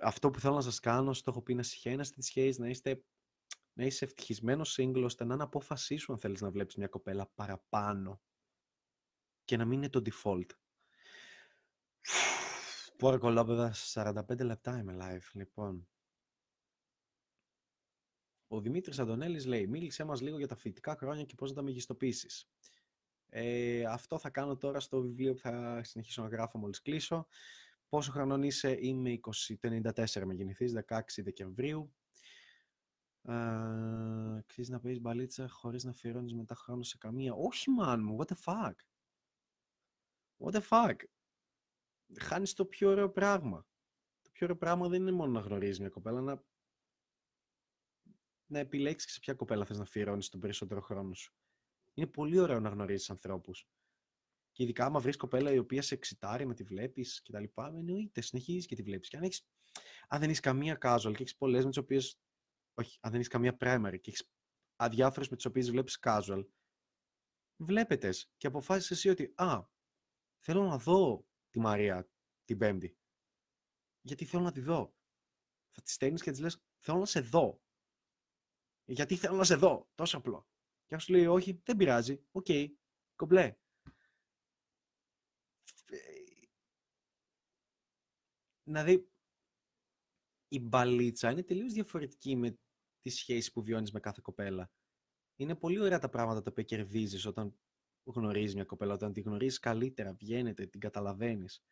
Αυτό που θέλω να σας κάνω, στο έχω πει να συχαίνεστε τις σχέσεις, να είστε να είσαι ευτυχισμένος single ώστε να είναι απόφασή σου αν θέλεις να βλέπεις μια κοπέλα παραπάνω και να μην είναι το default. Πόρα κολόπεδα, 45 λεπτά είμαι live, λοιπόν. Ο Δημήτρης Αντωνέλης λέει, μίλησέ μας λίγο για τα φοιτητικά χρόνια και πώς να τα μεγιστοποιήσεις. Ε, αυτό θα κάνω τώρα στο βιβλίο που θα συνεχίσω να γράφω μόλις κλείσω. Πόσο χρονών είσαι, είμαι 20, 94 με γεννηθείς, 16 Δεκεμβρίου. Ξέρεις να παίζεις μπαλίτσα χωρίς να αφιερώνεις μετά χρόνο σε καμία. Όχι, man μου, what the fuck; What the fuck; Χάνεις το πιο ωραίο πράγμα. Το πιο ωραίο πράγμα δεν είναι μόνο να γνωρίζεις μια κοπέλα, να, να επιλέξεις σε ποια κοπέλα θες να αφιερώνεις τον περισσότερο χρόνο σου. Είναι πολύ ωραίο να γνωρίζεις ανθρώπους. Και ειδικά άμα βρεις κοπέλα η οποία σε εξητάρει να τη βλέπεις κτλ. Εννοείται, συνεχίζεις και τη βλέπεις. Και αν, έχεις, αν δεν έχεις καμία casual και έχεις πολλές με τις οποίες. Όχι, αν δεν έχεις καμία primary και έχεις αδιάφορες με τις οποίες βλέπεις casual, βλέπετες και αποφάσισες εσύ ότι Α, θέλω να δω τη Μαρία την Πέμπτη. Γιατί θέλω να τη δω. Θα τη στέλνεις και της λες: Θέλω να σε δω. Γιατί θέλω να σε δω. Τόσο απλό. Και αν σου λέει: Όχι, δεν πειράζει. OK. Okay. Κομπλέ. Δηλαδή, η μπαλίτσα είναι τελείως διαφορετική με τη σχέση που βιώνεις με κάθε κοπέλα. Είναι πολύ ωραία τα πράγματα τα οποία κερδίζεις όταν γνωρίζεις μια κοπέλα, όταν τη γνωρίζεις καλύτερα, βγαίνετε, την καταλαβαίνεις.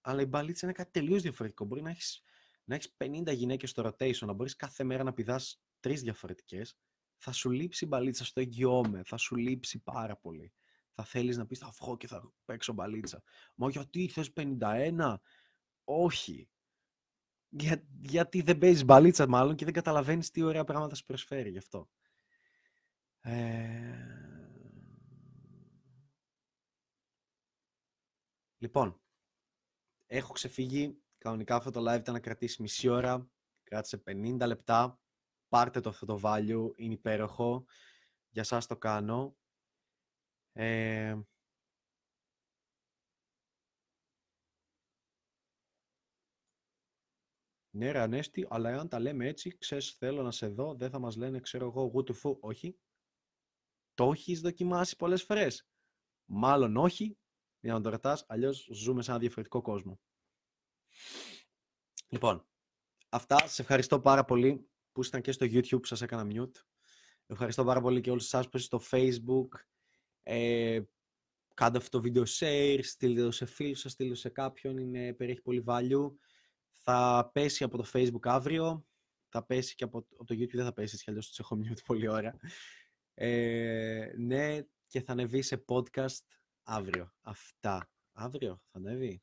Αλλά η μπαλίτσα είναι κάτι τελείως διαφορετικό. Μπορεί να έχεις, να έχεις 50 γυναίκες στο rotation, να μπορείς κάθε μέρα να πηδάς τρεις διαφορετικές. Θα σου λείψει η μπαλίτσα στο εγγυώμαι, θα σου λείψει πάρα πολύ. Θα θέλεις να πεις θα βγω και θα παίξω μπαλίτσα. Μα γιατί θες 51, όχι. Για, γιατί δεν παίζεις μπαλίτσα μάλλον και δεν καταλαβαίνεις τι ωραία πράγματα σου προσφέρει γι' αυτό. Ε... Λοιπόν, έχω ξεφύγει. Κανονικά αυτό το live ήταν να κρατήσει μισή ώρα. Κράτησε 50 λεπτά. Πάρτε το αυτό το value. Είναι υπέροχο. Για σας το κάνω. Ε... Ναι, ρε Ανέστη, αλλά εάν τα λέμε έτσι, ξέρεις, θέλω να σε δω, δεν θα μας λένε, ξέρω εγώ, γου του φου. Όχι. Το έχεις δοκιμάσει πολλές φορές. Μάλλον όχι, για να το ρωτάς, αλλιώς ζούμε σε ένα διαφορετικό κόσμο. Λοιπόν, αυτά. Σε ευχαριστώ πάρα πολύ που ήσταν και στο YouTube που σας έκανα mute. Ευχαριστώ πάρα πολύ και όλους εσάς που είστε στο Facebook. Ε, κάντε αυτό το βίντεο share, στείλτε το σε φίλους σας, στείλτε το σε κάποιον, είναι, περιέχει πολύ value. Θα πέσει από το Facebook αύριο. Θα πέσει και από, το YouTube, δεν θα πέσει, γιατί αλλιώς τους έχω mute πολύ ώρα. Ε, ναι, και θα ανεβεί σε podcast αύριο. Αυτά. Αύριο θα ανέβει.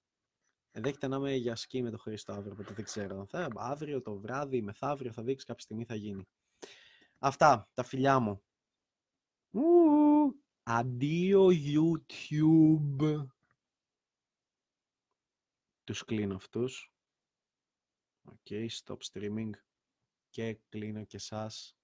Ενδέχεται να είμαι για σκι με το Χρήστο αύριο, οπότε δεν ξέρω. Θα, αύριο το βράδυ, μεθαύριο θα δείξει, κάποια στιγμή θα γίνει. Αυτά, τα φιλιά μου. Αντίο YouTube. Τους κλείνω αυτούς. OK, okay, stop streaming. Και κλείνω και σας.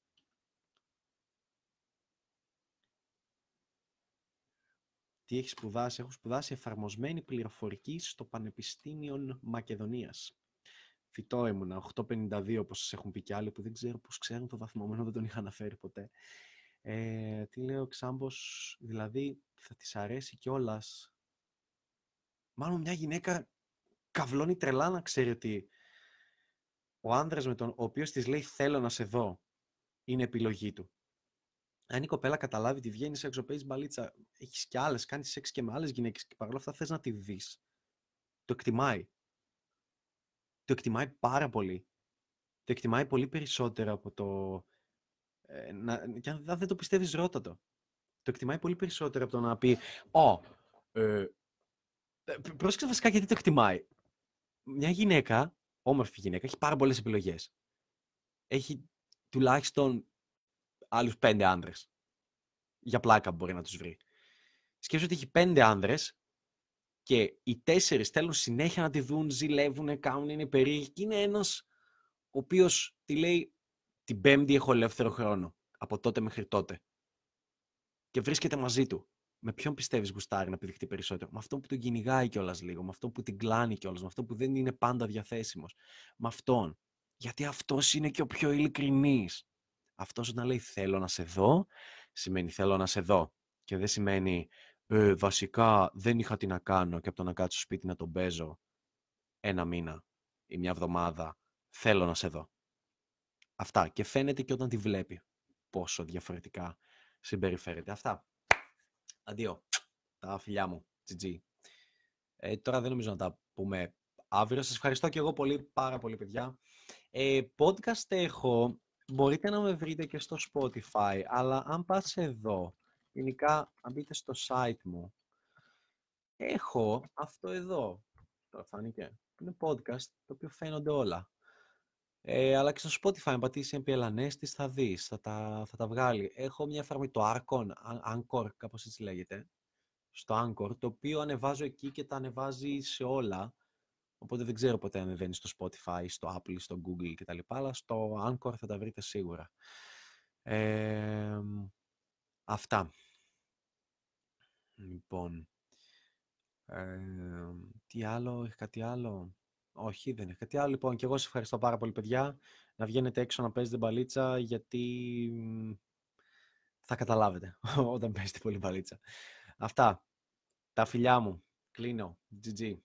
Τι έχεις σπουδάσει; Έχω σπουδάσει εφαρμοσμένη πληροφορική στο Πανεπιστήμιο Μακεδονίας. Φυτό ήμουνα, 852 όπως σας έχουν πει και άλλοι που δεν ξέρω πώς ξέρουν το βαθμό, δεν τον είχα αναφέρει ποτέ. Ε, τι λέω, Ξάμπος, δηλαδή θα της αρέσει κιόλας; Μάλλον μια γυναίκα καυλώνει τρελά να ξέρει ότι ο άνδρας με τον ο οποίος της λέει θέλω να σε δω είναι επιλογή του. Αν η κοπέλα καταλάβει ότι βγαίνει έξω, παίζει μπαλίτσα, έχεις κι άλλες, κάνεις σεξ και με άλλες γυναίκες και παρόλα αυτά θες να τη δεις. Το εκτιμάει. Το εκτιμάει πάρα πολύ. Το εκτιμάει πολύ περισσότερο από το. Ε, να, και αν δεν το πιστεύεις, ρώτα το. Το εκτιμάει πολύ περισσότερο από το να πει Ω, ε, ε πρόσεξε βασικά γιατί το εκτιμάει. Μια γυναίκα όμορφη γυναίκα, έχει πάρα πολλές επιλογές. Έχει τουλάχιστον άλλους πέντε άνδρες. Για πλάκα μπορεί να τους βρει. Σκέψου ότι έχει πέντε άνδρες και οι τέσσερις θέλουν συνέχεια να τη δουν, ζηλεύουν, κάνουν, είναι περίεργοι και είναι ένας ο οποίος τη λέει την πέμπτη έχω ελεύθερο χρόνο από τότε μέχρι τότε και βρίσκεται μαζί του με ποιον πιστεύεις γουστάρει να επιδειχτεί περισσότερο; Με αυτό που τον κυνηγάει κιόλας λίγο, με αυτό που την κλάνει κιόλας, με αυτό που δεν είναι πάντα διαθέσιμος. Με αυτόν. Γιατί αυτός είναι και ο πιο ειλικρινής. Αυτός όταν λέει θέλω να σε δω, σημαίνει θέλω να σε δω. Και δεν σημαίνει ε, βασικά δεν είχα τι να κάνω και από το να κάτσω σπίτι να τον παίζω ένα μήνα ή μια εβδομάδα. Θέλω να σε δω. Αυτά. Και φαίνεται και όταν τη βλέπει πόσο διαφορετικά συμπεριφέρεται. Αυτά. Αντίο. Τα φιλιά μου. GG. Ε, τώρα δεν νομίζω να τα πούμε αύριο. Σας ευχαριστώ και εγώ πολύ, πάρα πολύ παιδιά. Ε, podcast έχω, μπορείτε να με βρείτε και στο Spotify, αλλά αν πας εδώ, γενικά αν μπείτε στο site μου, έχω αυτό εδώ. Τώρα φάνηκε. Είναι podcast το οποίο φαίνονται όλα. Ε, αλλά και στο Spotify, αν πατήσεις MP Anestis, θα δεις, θα τα, θα τα βγάλει. Έχω μια εφαρμογή, το Arcon, Anchor, κάπως έτσι λέγεται, στο Anchor, το οποίο ανεβάζω εκεί και τα ανεβάζει σε όλα. Οπότε δεν ξέρω ποτέ ανεβαίνει στο Spotify, στο Apple, στο Google κτλ. Αλλά στο Anchor θα τα βρείτε σίγουρα. Ε, αυτά. Λοιπόν. Ε, τι άλλο, έχει κάτι άλλο; Όχι, δεν έχει κάτι άλλο. Λοιπόν, και εγώ σας ευχαριστώ πάρα πολύ, παιδιά. Να βγαίνετε έξω να παίζετε μπαλίτσα, γιατί θα καταλάβετε όταν παίζετε πολύ μπαλίτσα. Αυτά. Τα φιλιά μου. Κλείνω. GG.